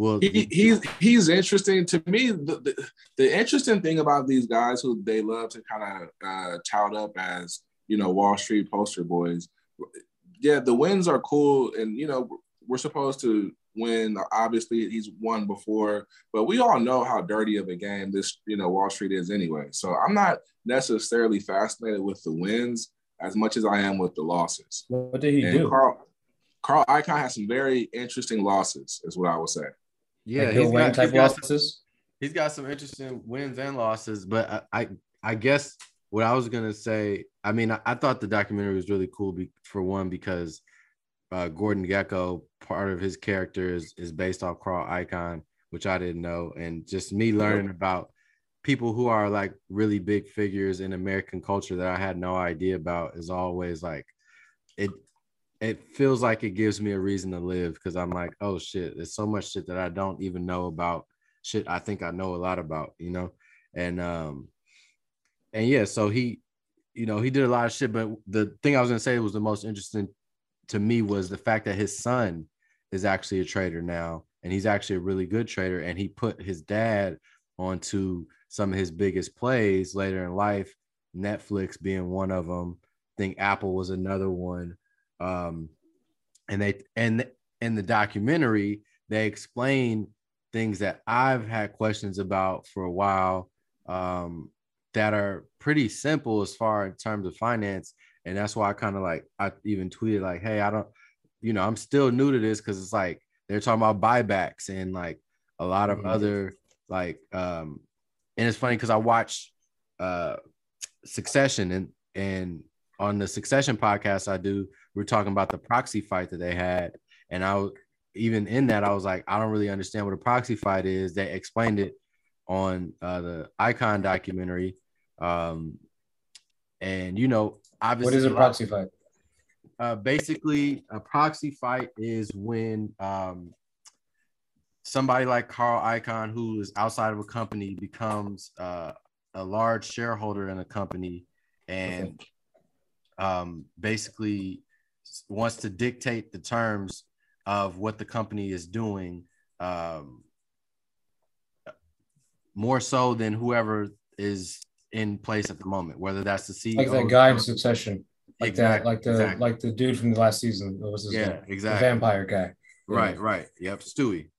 S3: well,
S6: He, he's he's interesting to me. The, the the interesting thing about these guys who they love to kind of uh, tout up as you know Wall Street poster boys. Yeah, the wins are cool, and you know we're supposed to win. Obviously, he's won before, but we all know how dirty of a game this you know Wall Street is anyway. So I'm not necessarily fascinated with the wins as much as I am with the losses.
S4: What did he
S6: And
S4: do?
S6: Carl Carl Icahn has some very interesting losses, is what I would say.
S3: Yeah,
S4: like
S3: he's got,
S4: type
S3: he's got-
S4: losses?
S3: he's got some interesting wins and losses, but I, I, I guess what I was gonna say, I mean, I, I thought the documentary was really cool be, for one because uh, Gordon Gekko, part of his character is is based off Carl Icahn, which I didn't know, and just me learning about people who are like really big figures in American culture that I had no idea about is always like it. It feels like it gives me a reason to live because I'm like, oh shit, there's so much shit that I don't even know about shit I think I know a lot about, you know. And um and yeah, so he, you know, he did a lot of shit, but the thing I was gonna say was the most interesting to me was the fact that his son is actually a trader now, and he's actually a really good trader, and he put his dad onto some of his biggest plays later in life, Netflix being one of them. I think Apple was another one. Um, and they and in the documentary, they explain things that I've had questions about for a while um, that are pretty simple as far in terms of finance. And that's why I kind of like, I even tweeted like, hey, I don't, you know, I'm still new to this because it's like they're talking about buybacks and like a lot of
S4: Mhm.
S3: other like, um, and it's funny because I watched uh, Succession and and on the Succession podcast I do, we are talking about the proxy fight that they had, and I was even in that I was like, I don't really understand what a proxy fight is. They explained it on uh, the Icahn documentary, um, and you know, obviously,
S4: What is a proxy fight?
S3: uh, basically a proxy fight is when um, somebody like Carl Icahn, who is outside of a company, becomes uh, a large shareholder in a company and um, basically wants to dictate the terms of what the company is doing um, more so than whoever is in place at the moment, whether that's the CEO.
S4: Like that guy in Succession, like that, like the
S3: exactly.
S4: like the dude from the last season. What was his
S3: Yeah,
S4: name? The
S3: exactly.
S4: vampire guy.
S3: Right, right. Yep, Stewy.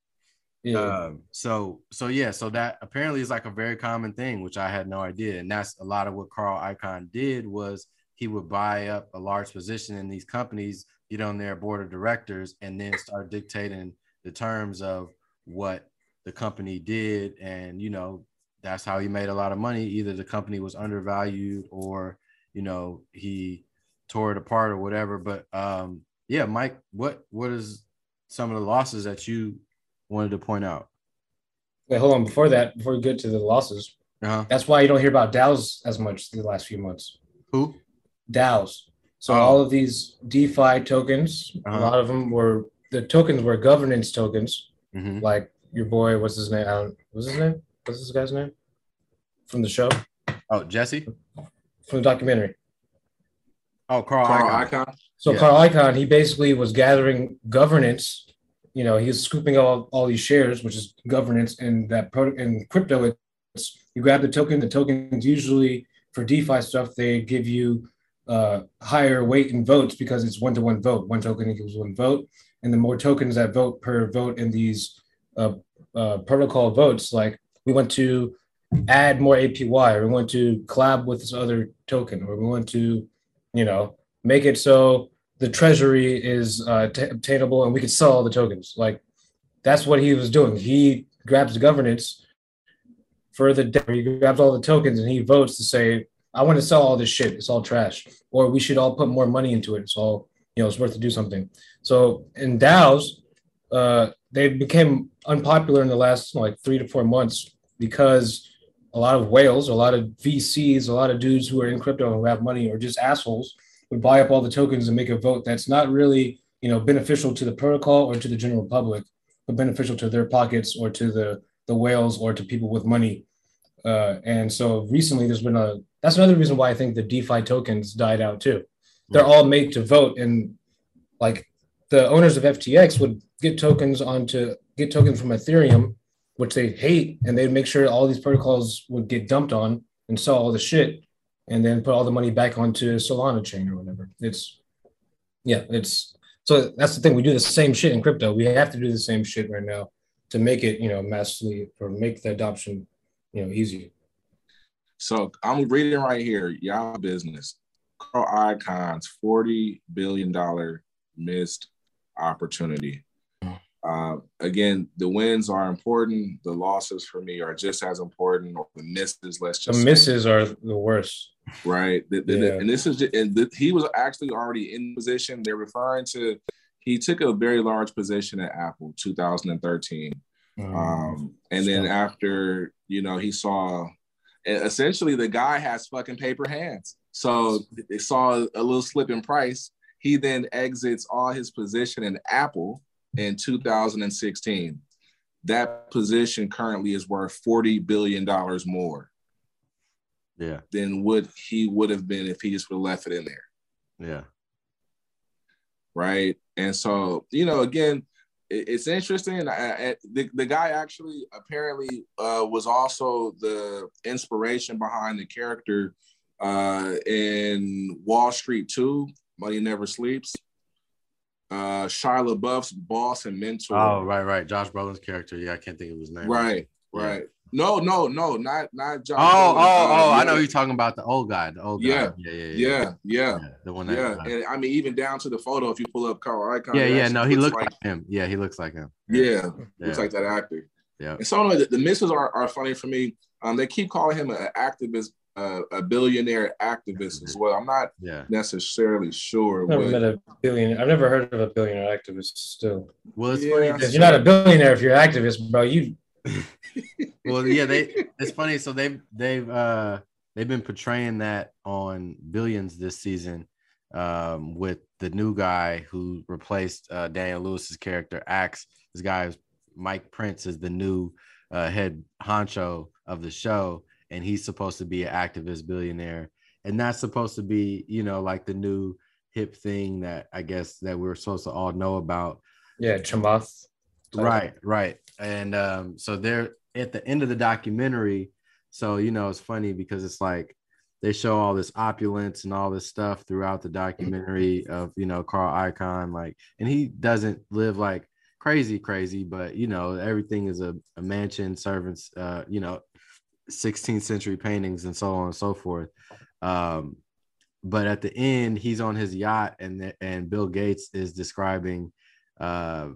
S4: Yeah.
S3: Um, so so yeah, so that apparently is like a very common thing, which I had no idea. And that's a lot of what Carl Icahn did was he would buy up a large position in these companies, get on their board of directors, and then start dictating the terms of what the company did. And you know, that's how he made a lot of money. Either the company was undervalued or you know, he tore it apart or whatever. But um, yeah, Mike, what what is some of the losses that you wanted to point out?
S4: Wait, hold on. Before that, before we get to the losses,
S3: Uh-huh.
S4: that's why you don't hear about DAOs as much the last few months.
S3: Who?
S4: DAOs. So
S3: Oh.
S4: all of these DeFi tokens,
S3: Uh-huh.
S4: a lot of them were the tokens were governance tokens,
S3: Mm-hmm.
S4: like your boy, what's his name? I don't, what's his name? What's this guy's name? From the show,
S3: Oh, Jesse.
S4: from the documentary.
S3: Oh, Carl,
S6: Carl
S3: Icahn.
S6: Icahn.
S4: So
S3: Yeah.
S4: Carl Icahn, he basically was gathering governance. You know, he's scooping all, all these shares, which is governance, and that product in crypto. It's you grab the token. The tokens usually for DeFi stuff they give you uh, higher weight in votes because it's one to one vote. One token equals one vote, and the more tokens that vote per vote in these uh, uh, protocol votes, like we want to add more APY, or we want to collab with this other token, or we want to, you know, make it so the treasury is uh, t- obtainable and we can sell all the tokens. Like that's what he was doing. He grabs governance for the he grabs all the tokens and he votes to say, I want to sell all this shit. It's all trash. Or we should all put more money into it. It's all, you know, it's worth to do something. So in DAOs, uh, they became unpopular in the last like three to four months because a lot of whales, a lot of VCs, a lot of dudes who are in crypto who have money or just assholes would buy up all the tokens and make a vote that's not really, you know, beneficial to the protocol or to the general public, but beneficial to their pockets or to the the whales or to people with money. Uh, and so recently there's been a that's another reason why I think the DeFi tokens died out too. They're all made to vote and like the owners of FTX would get tokens onto get tokens from Ethereum, which they hate, and they'd make sure all these protocols would get dumped on and sell all the shit, and then put all the money back onto Solana chain or whatever. It's yeah, it's so that's the thing. We do the same shit in crypto. We have to do the same shit right now to make it, you know, massively or make the adoption, you know, easier.
S6: So I'm reading right here, y'all business. Carl Icahn's $40 billion missed opportunity. Uh, again, the wins are important. The losses for me are just as important, or the misses. Let's just
S4: the misses are the worst,
S6: right? The, the, yeah. and this is just, and the, he was actually already in position. They're referring to he took a very large position at Apple 2013, mm. um, and then after you know he saw essentially the guy has fucking paper hands. So they saw a little slip in price. He then exits all his position in Apple in 2016. That position currently is worth 40 billion dollars more.
S3: Yeah.
S6: Than what he would have been if he just would have left it in there.
S3: Yeah.
S6: Right. And so, you know, again, it's interesting. I, the, the guy actually apparently uh, was also the inspiration behind the character uh, in Wall Street 2, Money Never Sleeps uh Shia LaBeouf's boss and mentor.
S3: Oh, right, right. Josh Brolin's character. Yeah, I can't think of his name.
S6: Right, right. Yeah. No, no, no, not not
S3: John. Oh, Brolin. oh, oh! Uh, I know you're talking about the old guy. The old guy.
S6: Yeah, yeah, yeah, yeah. yeah, yeah.
S3: the one that.
S6: Yeah, uh, and I mean, even down to the photo, if you pull up Carl Icahn.
S3: Yeah, yeah. No, he looks like, like, him. Yeah, he looks like him.
S6: Yeah, looks like that actor.
S3: Yeah.
S6: And so the, the misses are, are funny for me. Um, they keep calling him an activist uh, a billionaire activist as well. I'm not
S3: yeah.
S6: necessarily sure.
S4: I've never what... met a billionaire. I've never heard of a billionaire activist. Still,
S3: well, it's yeah. funny
S4: because you're not a billionaire if you're an activist, bro. You.
S3: well, yeah, they. It's funny. So they've they've uh they've been portraying that on Billions this season, um, with the new guy who replaced uh, Damian Lewis's character Axe. This guy is Mike Prince is the new uh, head honcho of the show and he's supposed to be an activist billionaire and that's supposed to be you know like the new hip thing that i guess that we're supposed to all know about
S4: yeah chamath
S3: right right and um so they're at the end of the documentary so you know it's funny because it's like they show all this opulence and all this stuff throughout the documentary of you know carl icahn like and he doesn't live like crazy crazy but you know everything is a, a mansion servants uh you know 16th century paintings and so on and so forth. Um, but at the end, he's on his yacht, and and Bill Gates is describing, uh,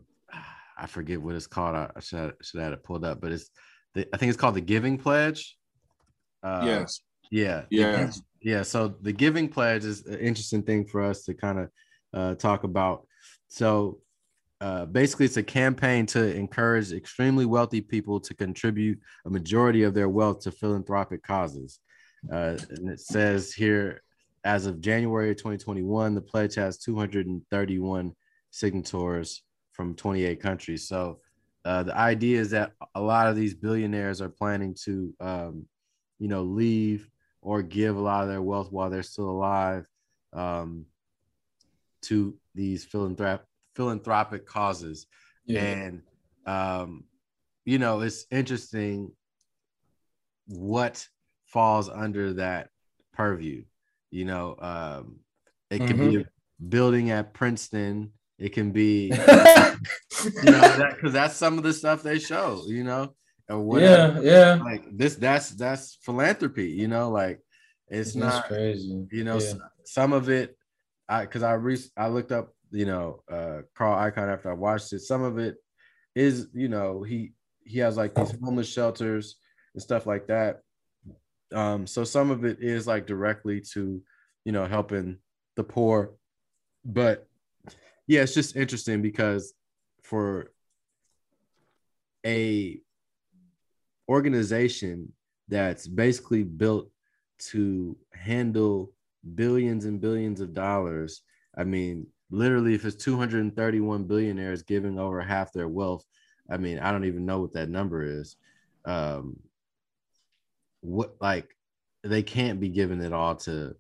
S3: I forget what it's called. I should have, should have it pulled up, but it's the, I think it's called the Giving Pledge.
S6: Uh, yes.
S3: Yeah.
S6: Yeah.
S3: Yeah. So the Giving Pledge is an interesting thing for us to kind of uh, talk about. So uh, basically it's a campaign to encourage extremely wealthy people to contribute a majority of their wealth to philanthropic causes. Uh, and it says here, as of January 2021, the pledge has 231 signatories from 28 countries. So uh, the idea is that a lot of these billionaires are planning to, um, you know, leave or give a lot of their wealth while they're still alive um, to these philanthropic philanthropic causes. Yeah. And um, you know, it's interesting what falls under that purview. You know, um, it mm-hmm. be a building at Princeton. It can be, you know, that because that's some of the stuff they show. You know,
S4: or whatever. Yeah, yeah.
S3: Like this, that's that's philanthropy. You know, like it's that's not
S4: crazy.
S3: You know, yeah. some of it, I because I re- I looked up you know, uh, Carl Icahn after I watched it. Some of it is you know he he has like these homeless shelters and stuff like that. Um, so some of it is like directly to you know helping the poor, but yeah, it's just interesting because for a organization that's basically built to handle billions and billions of dollars. I mean, literally, if it's 231 billionaires giving over half their wealth, I mean, I don't even know what that number is. Um, what like they can't be giving it all to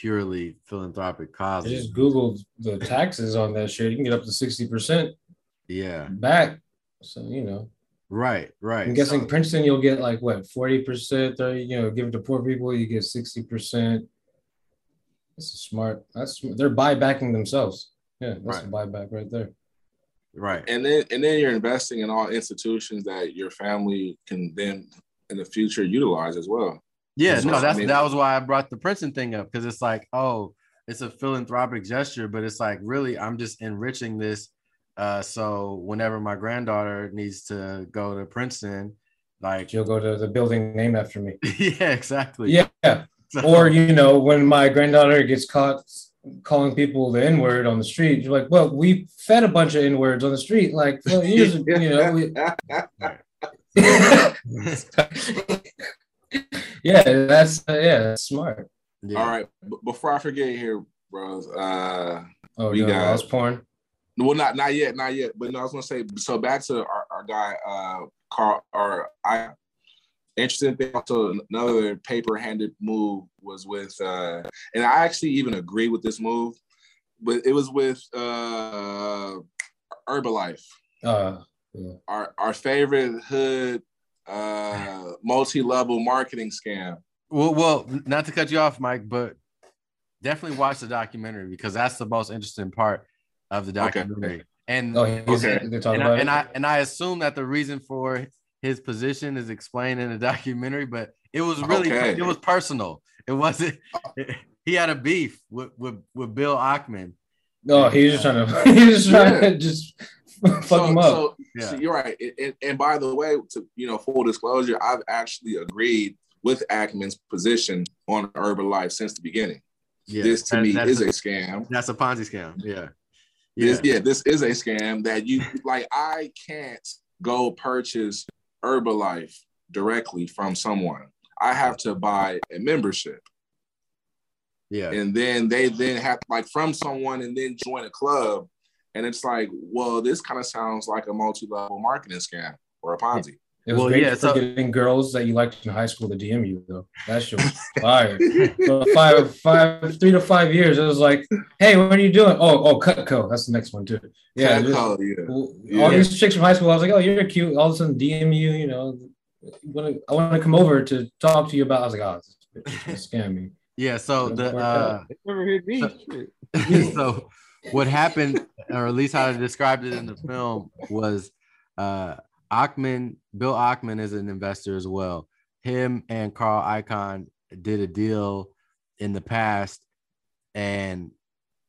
S3: purely philanthropic
S4: cause.
S3: I
S4: just googled the taxes on that shit. You can get up to sixty percent
S3: Yeah,
S4: back. So you know,
S3: right, right.
S4: I'm guessing
S3: So-
S4: Princeton you'll get like what forty percent. Thirty, you know, give it to poor people, you get sixty percent. That's a smart. That's they're buybacking themselves. Yeah, that's a buyback right there.
S3: right.
S6: and then and then you're investing in all institutions that your family can then in the future utilize as well.
S3: Yeah,
S6: That's
S3: no,
S6: I
S3: that's
S6: mean.
S3: that was why I brought the Princeton thing up because it's like, oh, it's a philanthropic gesture, but it's like really, I'm just enriching this. Uh, so whenever my granddaughter needs to go to Princeton, like,
S4: You'll go to the building named after me.
S3: yeah, exactly.
S4: Yeah,
S3: So-
S4: or you know, when my granddaughter gets caught calling people the N word on the street, you're like, well, we fed a bunch of N words on the street like well, years you know. We, yeah, that's uh, yeah, that's smart.
S3: yeah.
S6: All right, b- before I forget here, bros. Uh,
S4: Oh,
S6: We
S4: you
S6: got-
S4: got porn.
S6: well, not not yet, not yet. But no, I was gonna say. So back to our, our guy, uh, Carl. Or I interesting thing. Also, another paper-handed move was with, uh, and I actually even agree with this move, but it was with uh, Herbalife.
S4: Uh, yeah.
S6: our our favorite hood uh multi-level marketing scam.
S3: Well, well, not to cut you off, Mike, but definitely watch the documentary because that's the most interesting part of the
S6: Okay.
S3: documentary. And
S4: Oh,
S6: Okay.
S4: they're talking
S3: and, I, and. I and I assume that the reason for his position is explained in the documentary, but it was really
S6: Okay.
S3: it was personal. It wasn't. he had a beef with with, with Bill Ackman.
S4: No, he's just trying to. He's just trying to just fuck
S6: so,
S4: him up.
S6: so,
S3: Yeah.
S6: so you're right. And- And, and by the way, to you know, full disclosure, I've actually agreed with Ackman's position on Herbalife since the beginning.
S3: Yeah,
S6: this to
S3: that-
S6: me is
S3: a,
S6: a scam.
S3: that's a Ponzi scam. Yeah,
S6: This, yeah, this is a scam that you like. I can't go purchase Herbalife directly from someone. I have to buy a membership.
S3: Yeah,
S6: and then they then have like from someone and then join a club and it's like well this kind of sounds like a multi-level marketing scam or a ponzi
S4: It was
S3: Well,
S4: great
S3: yeah,
S4: for
S3: so-
S4: getting girls that you liked in high school to DM you though. That shit was fire. For five, five, three to five years, it was like, "Hey, what are you doing?" Oh, oh, Cutco. That's the next one too. Yeah, just-
S6: yeah.
S4: all
S6: Yeah.
S4: these chicks from high school. I was like, "Oh, you're cute." All of a sudden, DM you. You know, I want to come over to talk to you about. I was like, "Oh, this bitch gonna scam me."
S3: Yeah. So the uh,
S5: never hit me.
S3: So- so what happened, or at least how they described it in the film, was uh Ackman, Bill Ackman is an investor as well. Him and Carl Icahn did a deal in the past, and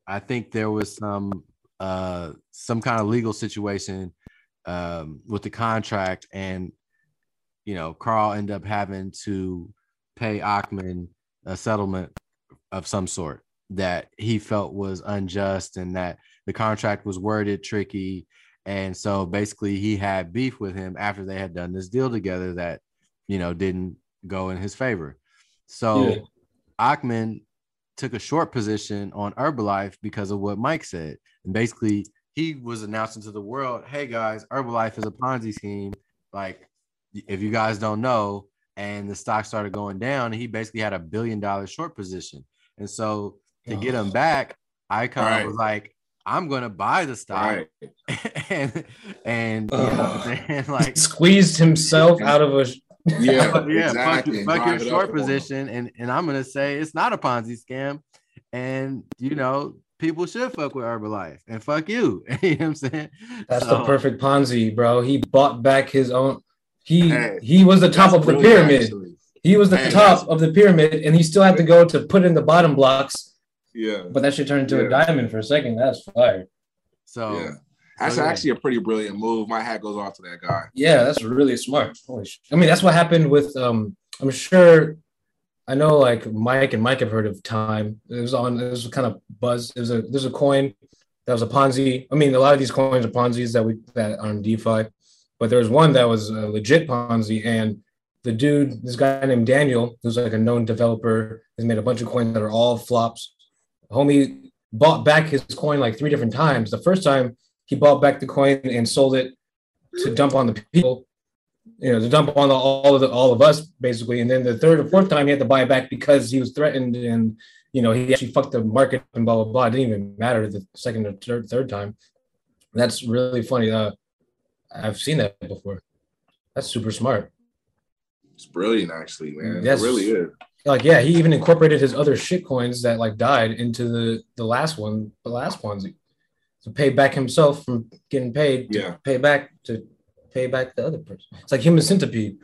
S3: I think there was some uh some kind of legal situation um with the contract, and you know, Carl ended up having to pay Ackman a settlement of some sort that he felt was unjust and that the contract was worded tricky. And so basically he had beef with him after they had done this deal together that, you know, didn't go in his favor. So
S4: Yeah.
S3: Ackman took a short position on Herbalife because of what Mike said. And basically he was announcing to the world, hey guys, Herbalife is a Ponzi scheme. Like, if you guys don't know, and the stock started going down, and he basically had a billion dollar short position. And so to get him back, Icahn
S6: Right.
S3: was like, I'm gonna buy the stock
S6: right
S3: and and, you know what like
S4: Squeezed himself out of a.
S6: yeah
S3: yeah,
S6: exactly.
S3: fuck, your- fuck your short
S6: up on them.
S3: position, and and I'm gonna say it's not a Ponzi scam, and you know people should fuck with Herbalife and fuck you. you know what I'm saying?
S4: That's
S3: So-
S4: the perfect Ponzi, bro. He bought back his own. He
S6: Hey,
S4: he was the top of the pyramid.
S6: actually.
S4: He was the
S6: Hey,
S4: top of the pyramid, and he still had to go to put in the bottom blocks.
S6: yeah
S4: But that should turn into
S6: Yeah.
S4: a diamond for a second. That's fire.
S3: So
S6: yeah That's
S4: yeah.
S6: actually a pretty brilliant move. My hat goes off to that guy.
S4: Yeah, that's really smart. Holy sh- I mean, that's what happened with. Um, I'm sure. I know, like Mike and Mike have heard of Time. It was on. It was kind of buzz. There's a there's a coin that was a Ponzi. I mean, a lot of these coins are Ponzi's that we that are on DeFi, but there was one that was a legit Ponzi, and the dude, this guy named Daniel, who's like a known developer, has made a bunch of coins that are all flops. Homie bought back his coin like three different times. The first time he bought back the coin and sold it to dump on the people, you know, to dump on the, all of the, all of us basically. And then the third or fourth time he had to buy it back because he was threatened and you know he actually fucked the market and blah blah blah. It didn't even matter the second or third third time. That's really funny. Uh, I've seen that before. That's super smart.
S6: It's brilliant, actually, man.
S4: Yes.
S6: It really is.
S4: Like yeah, he even incorporated his other shit coins that like died into the the last one, the last Ponzi, to pay back himself from getting paid. To
S6: Yeah.
S4: pay back to pay back the other person. It's like human centipede.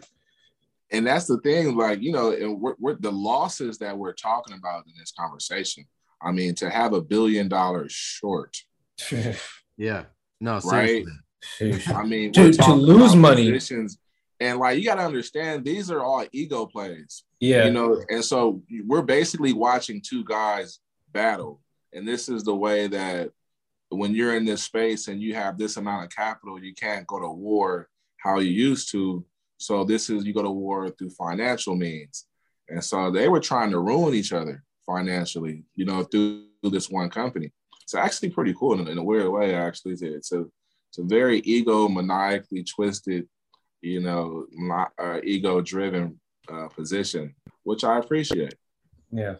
S6: And that's the thing, like, you know, and we're, we're, the losses that we're talking about in this conversation. I mean, to have a billion dollars short,
S3: Yeah. No,
S6: Right. I mean,
S4: To- to lose money.
S6: and like you got to understand, these are all ego plays.
S4: yeah.
S6: you know and so we're basically watching two guys battle and this is the way that when you're in this space and you have this amount of capital you can't go to war how you used to so this is you go to war through financial means and so they were trying to ruin each other financially you know through, this one company it's actually pretty cool in, in a weird way actually it's a it's a, very ego maniacally twisted you know uh, ego driven uh, position, which I appreciate.
S4: yeah.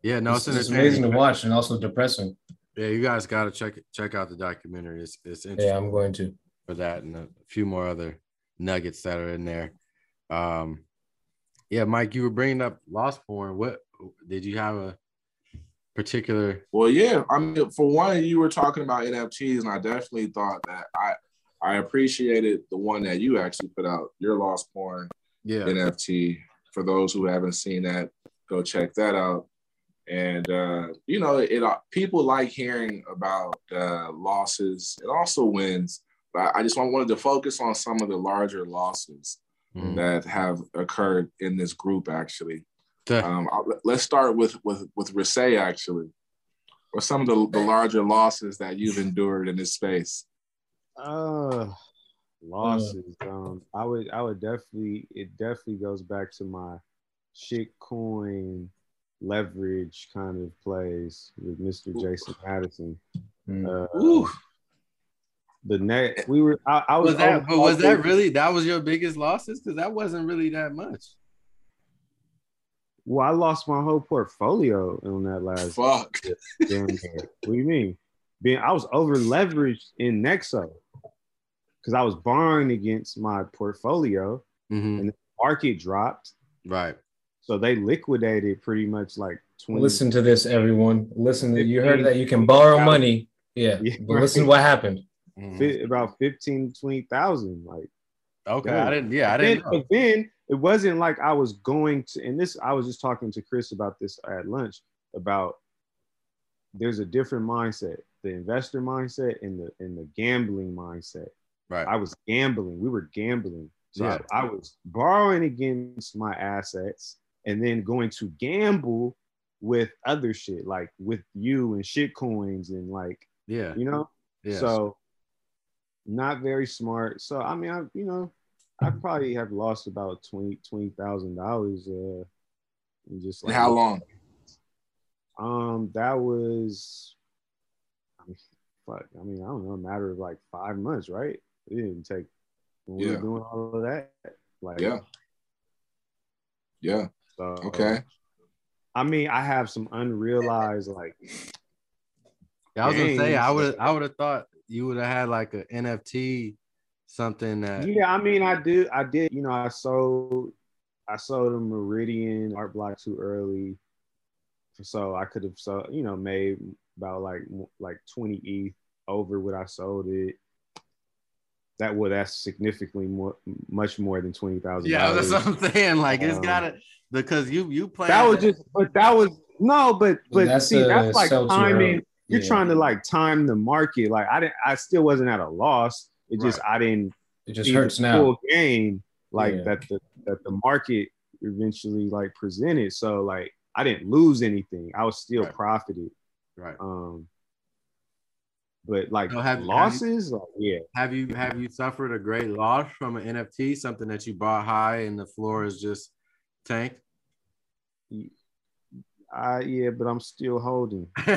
S3: Yeah, no,
S4: it's,
S3: it's,
S4: it's amazing to watch and also depressing.
S3: Yeah, you guys got to check it, check out the documentary. It's it's interesting
S4: Yeah, I'm going to.
S3: for that and a few more other nuggets that are in there. Um, yeah, Mike, you were bringing up loss porn. What did you have a particular?
S6: Well, yeah, I mean, for one, you were talking about NFTs, and I definitely thought that I I appreciated the one that you actually put out, your loss porn
S3: Yeah,
S6: NFT. For those who haven't seen that, go check that out. And uh, you know, it uh, people like hearing about uh, losses and also wins. But I just want- wanted to focus on some of the larger losses
S3: Mhm.
S6: that have occurred in this group. Actually,
S3: The-
S6: um, let's start with with with Risay. Actually, or some of the, the larger losses that you've endured in this space.
S5: Uh losses. Um, I would I would definitely it definitely goes back to my shit coin leverage kind of plays with Mr. Jason Madison.
S4: Mm.
S5: Uh,
S3: Ooh,
S5: the net we were I, I was,
S3: was that? But was that really that was your biggest losses? Because that wasn't really that much.
S5: Well I lost my whole portfolio on that last
S6: Fuck.
S5: damn. What do you mean? Being I was over leveraged in Nexo because I was borrowing against my portfolio.
S3: Mhm.
S5: And the market dropped.
S3: Right.
S5: So they liquidated pretty much like 20.
S4: Listen to this, everyone. Listen, to, you heard that you can borrow money. Yeah,
S5: Yeah,
S4: but listen what happened.
S3: Mhm.
S5: about 15, 20,000. Like,
S3: Okay,
S5: Yeah.
S3: I didn't. Yeah, I didn't. know.
S5: but then it wasn't like I was going to, and this, I was just talking to Chris about this at lunch about there's a different mindset, the investor mindset and the, and the gambling mindset.
S3: Right.
S5: I was gambling. We were gambling. So
S3: Yeah.
S5: I, I was borrowing against my assets and then going to gamble with other shit, like with you and shit coins and like,
S3: yeah.
S5: you know?
S3: Yeah.
S5: So not very smart. So I mean, I you know, I probably have lost about twenty twenty thousand dollars. Uh, and just
S6: And how long?
S5: Um, that was, I mean, fuck. I mean, I don't know, a matter of like five months, right? It didn't take when we
S6: Yeah.
S5: were doing all of that. Like,
S6: Yeah. Yeah.
S5: So,
S6: Okay.
S5: I mean, I have some unrealized like
S3: Yeah, I was gonna say I would I would have thought you would have had like a NFT something that
S5: Yeah, I mean, I did. I did. You know, I sold. I sold a Meridian art block too early, so I could have so you know made about like like twenty ETH over what I sold it. That would that's significantly more, much more than twenty thousand.
S3: Yeah, that's what I'm saying. Like it's
S5: um,
S3: gotta because you you play
S5: That was just, but that was no, but but
S4: That's
S5: see,
S4: a
S5: that's like timing.
S4: early.
S5: you're trying to like time the market. Like I didn't, I still wasn't at a loss. It just I didn't
S4: It just hurts now.
S5: full game like
S4: Yeah.
S5: that the that the market eventually like presented. So like I didn't lose anything. I was still
S3: Right.
S5: profited.
S3: Right.
S5: Um, but like
S3: So have- have you-
S5: losses, like yeah,
S3: Have you have you suffered a great loss from an NFT, something that you bought high and the floor is just tanked?
S5: I yeah, but I'm still holding.
S3: so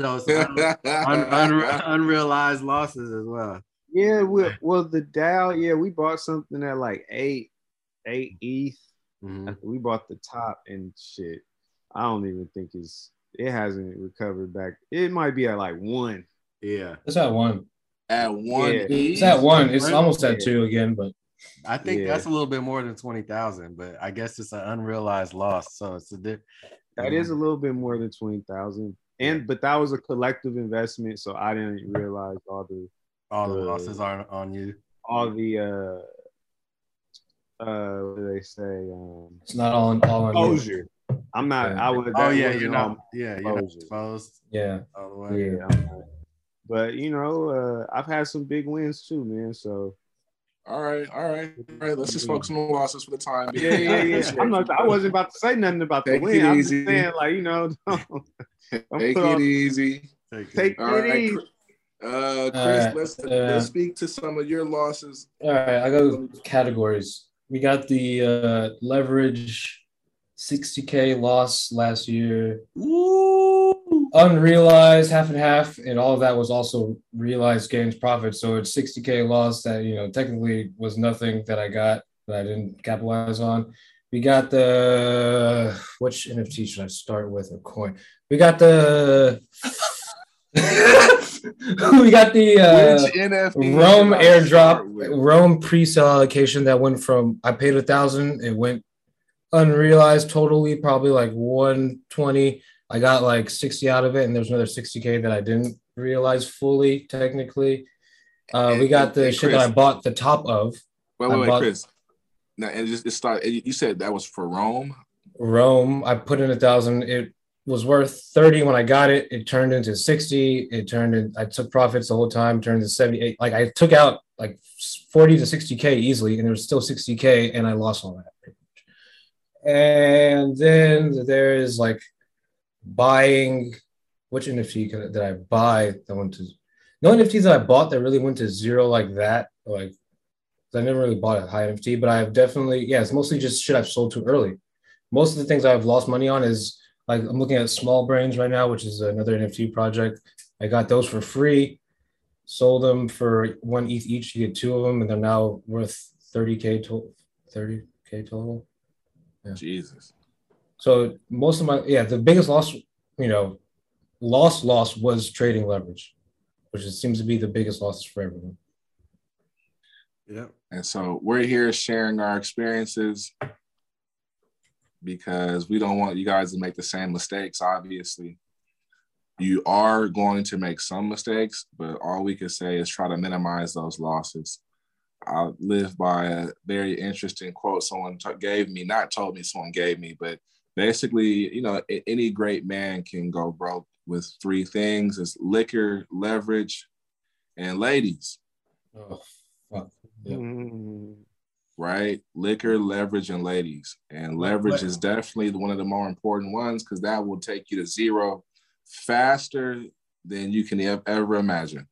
S3: it's un- un- un- unrealized losses as well.
S5: Yeah, well, well, the DAO, yeah, we bought something at like eight, eight ETH.
S3: Mhm.
S5: We bought the top and shit. I don't even think it's it hasn't recovered back. It might be at like one.
S3: Yeah,
S4: It's at one.
S6: At one,
S5: Yeah.
S4: It's at one. It's almost at two again, but
S3: I think
S5: Yeah.
S3: that's a little bit more than twenty thousand, but I guess it's an unrealized loss. So it's a di-
S5: That is a little bit more than twenty thousand. And but that was a collective investment, so I didn't realize all the
S3: all the
S5: uh,
S3: losses are on you.
S5: all the uh uh what do they say um
S4: it's not all on all
S5: exposure. I'm not
S4: Yeah.
S5: I would
S3: Oh yeah, you're not. Yeah, you're not exposed
S4: Yeah.
S3: all the way.
S5: Yeah, I'm not. But you know, uh, I've had some big wins too, man. So
S6: All right, all right, all right. Let's just focus on the losses for the time being.
S5: yeah, yeah,
S6: I
S5: yeah. I'm not. I wasn't about to say nothing about the
S6: Take
S5: win.
S6: it
S5: I'm just
S6: easy.
S5: saying, like you know, don't,
S6: brother. Take it
S5: on-
S6: easy.
S3: Take
S5: take
S6: All
S5: it
S6: right,
S5: easy.
S6: Uh, Chris,
S4: right,
S6: let's
S4: uh,
S6: let's speak to some of your losses.
S4: All right, I go categories. We got the uh, leverage 60k loss last year, unrealized half and half, and all of that was also realized gains profit. So it's 60k loss that you know technically was nothing that I got that I didn't capitalize on. We got the which NFT should I start with or coin? We got the we got the uh, Rome airdrop. Rome pre-sale allocation that went from I paid a thousand, it went unrealized totally, probably like 120. I got like 60 out of it, and there's another 60k that I didn't realize fully technically. Uh, we got
S6: and-
S4: the
S6: and
S4: shit that I bought the top of
S6: Wait, wait, wait,
S4: bought-
S6: Chris. Now, and it just it started. You said that was for Rome.
S4: Rome. I put in a thousand. It was worth 30 when I got it. It turned into 60. It turned in, I took profits the whole time, turned to 78. Like I took out like 40 to 60K easily, and there was still 60K, and I lost all that. And then there is like buying which NFT did I buy that went to no NFTs that I bought that really went to zero like that. Like I never really bought a high NFT, but I've definitely, yeah, it's mostly just shit I've sold too early most of the things I've lost money on is like I'm looking at Smol Brains right now, which is another NFT project. I got those for free, sold them for one ETH each. You get two of them, and they're now worth 30k total. 30k total. Yeah.
S6: Jesus.
S4: So most of my yeah, the biggest loss, you know, loss loss was trading leverage, which seems to be the biggest losses for everyone.
S3: Yeah.
S6: And so we're here sharing our experiences because we don't want you guys to make the same mistakes, obviously. You are going to make some mistakes, but all we can say is try to minimize those losses. I live by a very interesting quote someone t- gave me, not told me, someone gave me, but basically, you know, any great man can go broke with three things: is liquor, leverage, and ladies.
S4: Oh fuck. Yeah.
S5: Mm.
S6: right? Liquor, leverage, and ladies. And leverage is definitely one of the more important ones because that will take you to zero faster than you can ever imagine.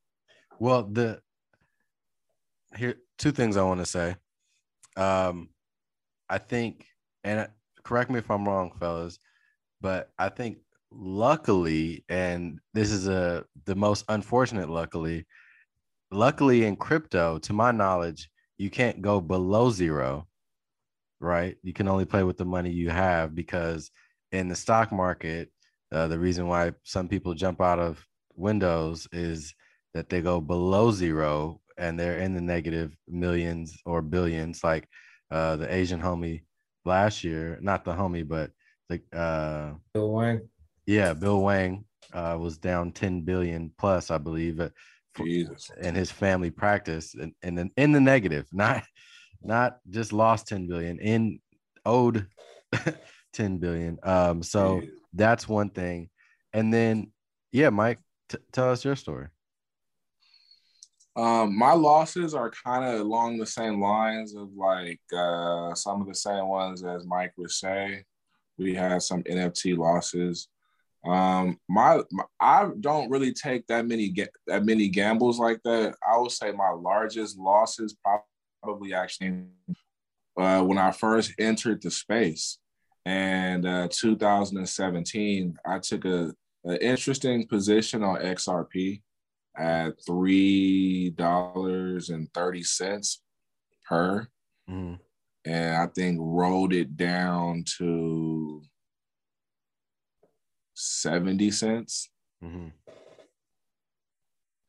S3: Well, the here two things I want to say. Um, I think, and uh, correct me if I'm wrong, fellas, but I think luckily, and this is a the most unfortunate, luckily, luckily in crypto, to my knowledge, you can't go below zero, right? You can only play with the money you have because in the stock market, uh, the reason why some people jump out of windows is that they go below zero and they're in the negative millions or billions, like uh, the Asian homie last year, not the homie, but the uh,
S4: Bill Hwang.
S3: yeah, Bill Hwang uh, was down 10 billion plus, I believe, uh, for-
S6: Jesus.
S3: in his family practice and, and then in the negative, not not just lost 10 billion, in owed 10 billion. Um, so
S6: Jesus.
S3: that's one thing. And then yeah, Mike, t- tell us your story.
S6: Um, my losses are kind of along the same lines of like uh, some of the same ones as Mike would say. We had some NFT losses. Um, my, my I don't really take that many that many gambles like that. I would say my largest losses probably actually uh, when I first entered the space, and uh, 2017, I took a an interesting position on XRP at three dollars and thirty cents per,
S3: Mhm.
S6: and I think rolled it down to seventy cents.
S3: Mhm.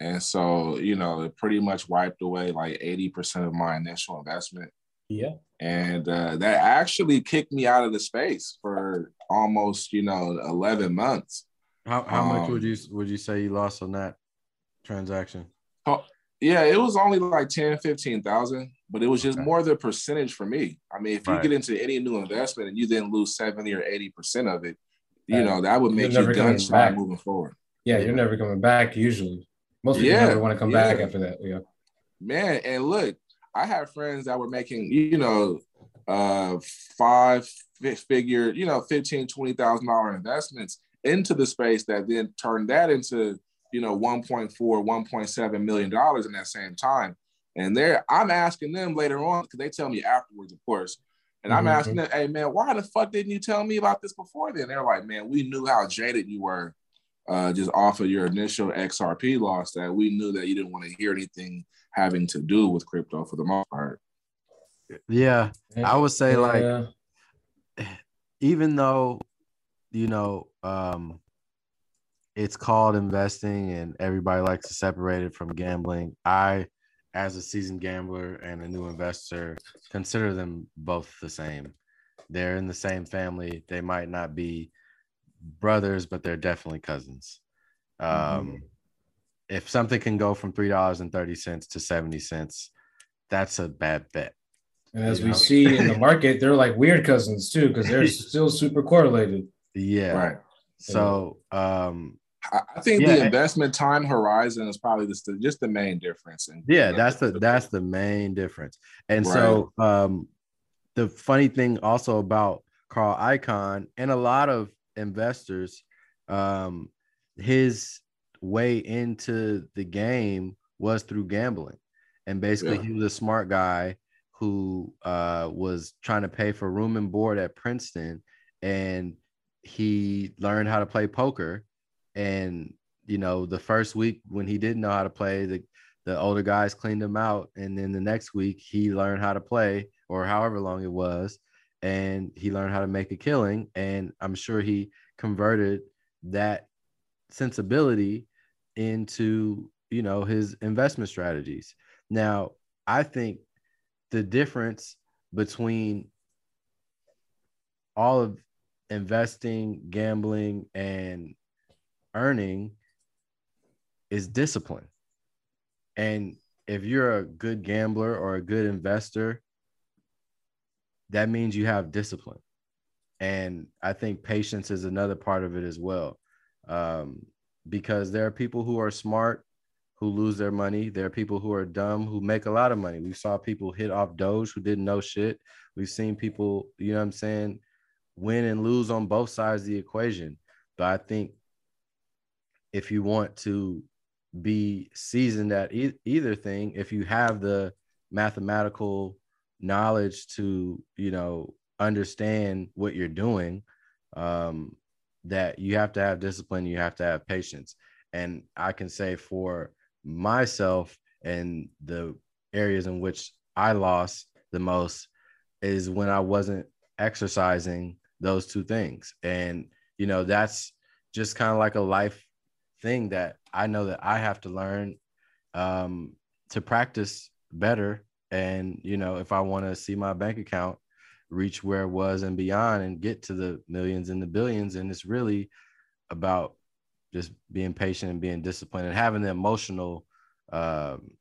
S6: And so, you know, it pretty much wiped away like 80% of my initial investment.
S4: Yeah.
S6: And uh, that actually kicked me out of the space for almost, you know, 11 months.
S3: How how much
S6: Um,
S3: would you would you say you lost on that transaction?
S6: Yeah, it was only like 10, 15,000, but it was just
S3: Okay.
S6: more the percentage for me. I mean, if you get into any new investment and you then lose 70 or 80% of it, you
S4: Uh,
S6: know, that would
S4: you're
S6: make you
S4: never coming
S6: gun shy
S4: back.
S6: moving forward.
S4: Yeah, you're never coming back usually. Most people
S6: Yeah,
S4: never want to come back after that. Yeah.
S6: man and look i had friends that were making you know uh five fi- figure you know 15 20 thousand dollar investments into the space that then turned that into you know 1.4 1.7 million dollars in that same time. And there i'm asking them later on because they tell me afterwards of course. And i'm
S4: Mhm.
S6: asking them hey man why the fuck didn't you tell me about this before then? They're like man we knew how jaded you were uh, just off of your initial XRP loss that we knew that you didn't want to hear anything having to do with crypto for the most part.
S3: Yeah, I would say like even though you know um it's called investing and everybody likes to separate it from gambling. I as a seasoned gambler and a new investor consider them both the same. They're in the same family. They might not be brothers but they're definitely cousins. Um if something can go from three dollars and 30 cents to 70 cents that's a bad bet.
S4: And as
S3: you
S4: we
S3: know?
S4: see in the market, they're like weird cousins too, because they're still super correlated.
S3: yeah.
S6: Right.
S3: so um
S6: I, think
S3: Yeah.
S6: the investment time horizon is probably just the, just the main difference. In,
S3: yeah that's the that's the main difference and so um the funny thing also about Carl Icahn and a lot of investors um his way into the game was through gambling and basically
S6: Yeah.
S3: he was a smart guy who uh was trying to pay for room and board at princeton and he learned how to play poker and you know the first week when he didn't know how to play the the older guys cleaned him out. And then the next week he learned how to play or however long it was and he learned how to make a killing. And i'm sure he converted that sensibility into you know his investment strategies. Now i think the difference between all of investing gambling and earning is discipline and if you're a good gambler or a good investor, that means you have discipline. And I think patience is another part of it as well. Um, because there are people who are smart who lose their money. There are people who are dumb who make a lot of money. We saw people hit off Doge who didn't know shit. We've seen people, you know what I'm saying, win and lose on both sides of the equation. But I think if you want to be seasoned at e- either thing if you have the mathematical knowledge to you know understand what you're doing um that you have to have discipline you have to have patience. And i can say for myself and the areas in which i lost the most is when i wasn't exercising those two things. And you know that's just kind of like a life thing that I know that I have to learn um, to practice better. And, you know, if I want to see my bank account reach where it was and beyond and get to the millions and the billions, and it's really about just being patient and being disciplined and having the emotional um,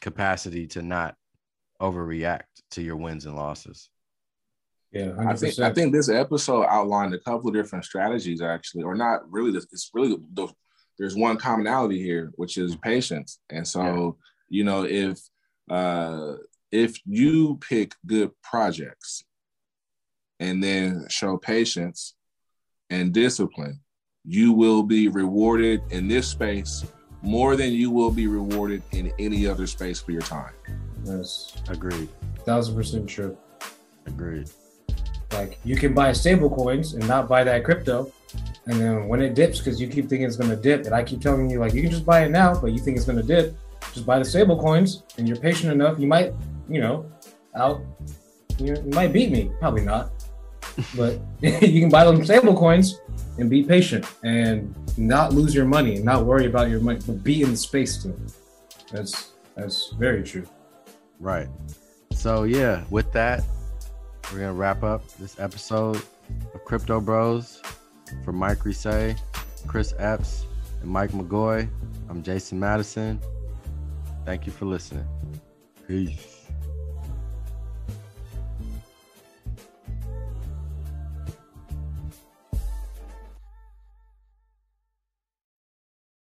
S3: capacity to not overreact to your wins and losses.
S4: Yeah,
S6: I think I think this episode outlined a couple of different strategies actually, or not really. This it's really the there's one commonality here, which is patience. And so, you know, if uh, if you pick good projects and then show patience and discipline, you will be rewarded in this space more than you will be rewarded in any other space for your time.
S4: That's
S7: Agreed.
S4: thousand percent true.
S7: Agreed.
S4: Like you can buy stable coins and not buy that crypto. And then when it dips, because you keep thinking it's gonna dip, and I keep telling you like you can just buy it now, but you think it's gonna dip, just buy the stable coins and you're patient enough, you might, you know, out you, you might beat me. Probably not. But you can buy them stable coins and be patient and not lose your money and not worry about your money, but be in the space too. That's that's very true.
S7: Right.
S3: So yeah, with that, we're gonna wrap up this episode of Crypto Bros. For Mike Risay, Chris Epps, and Mike McGoy, I'm Jason Madison. Thank you for listening. Peace.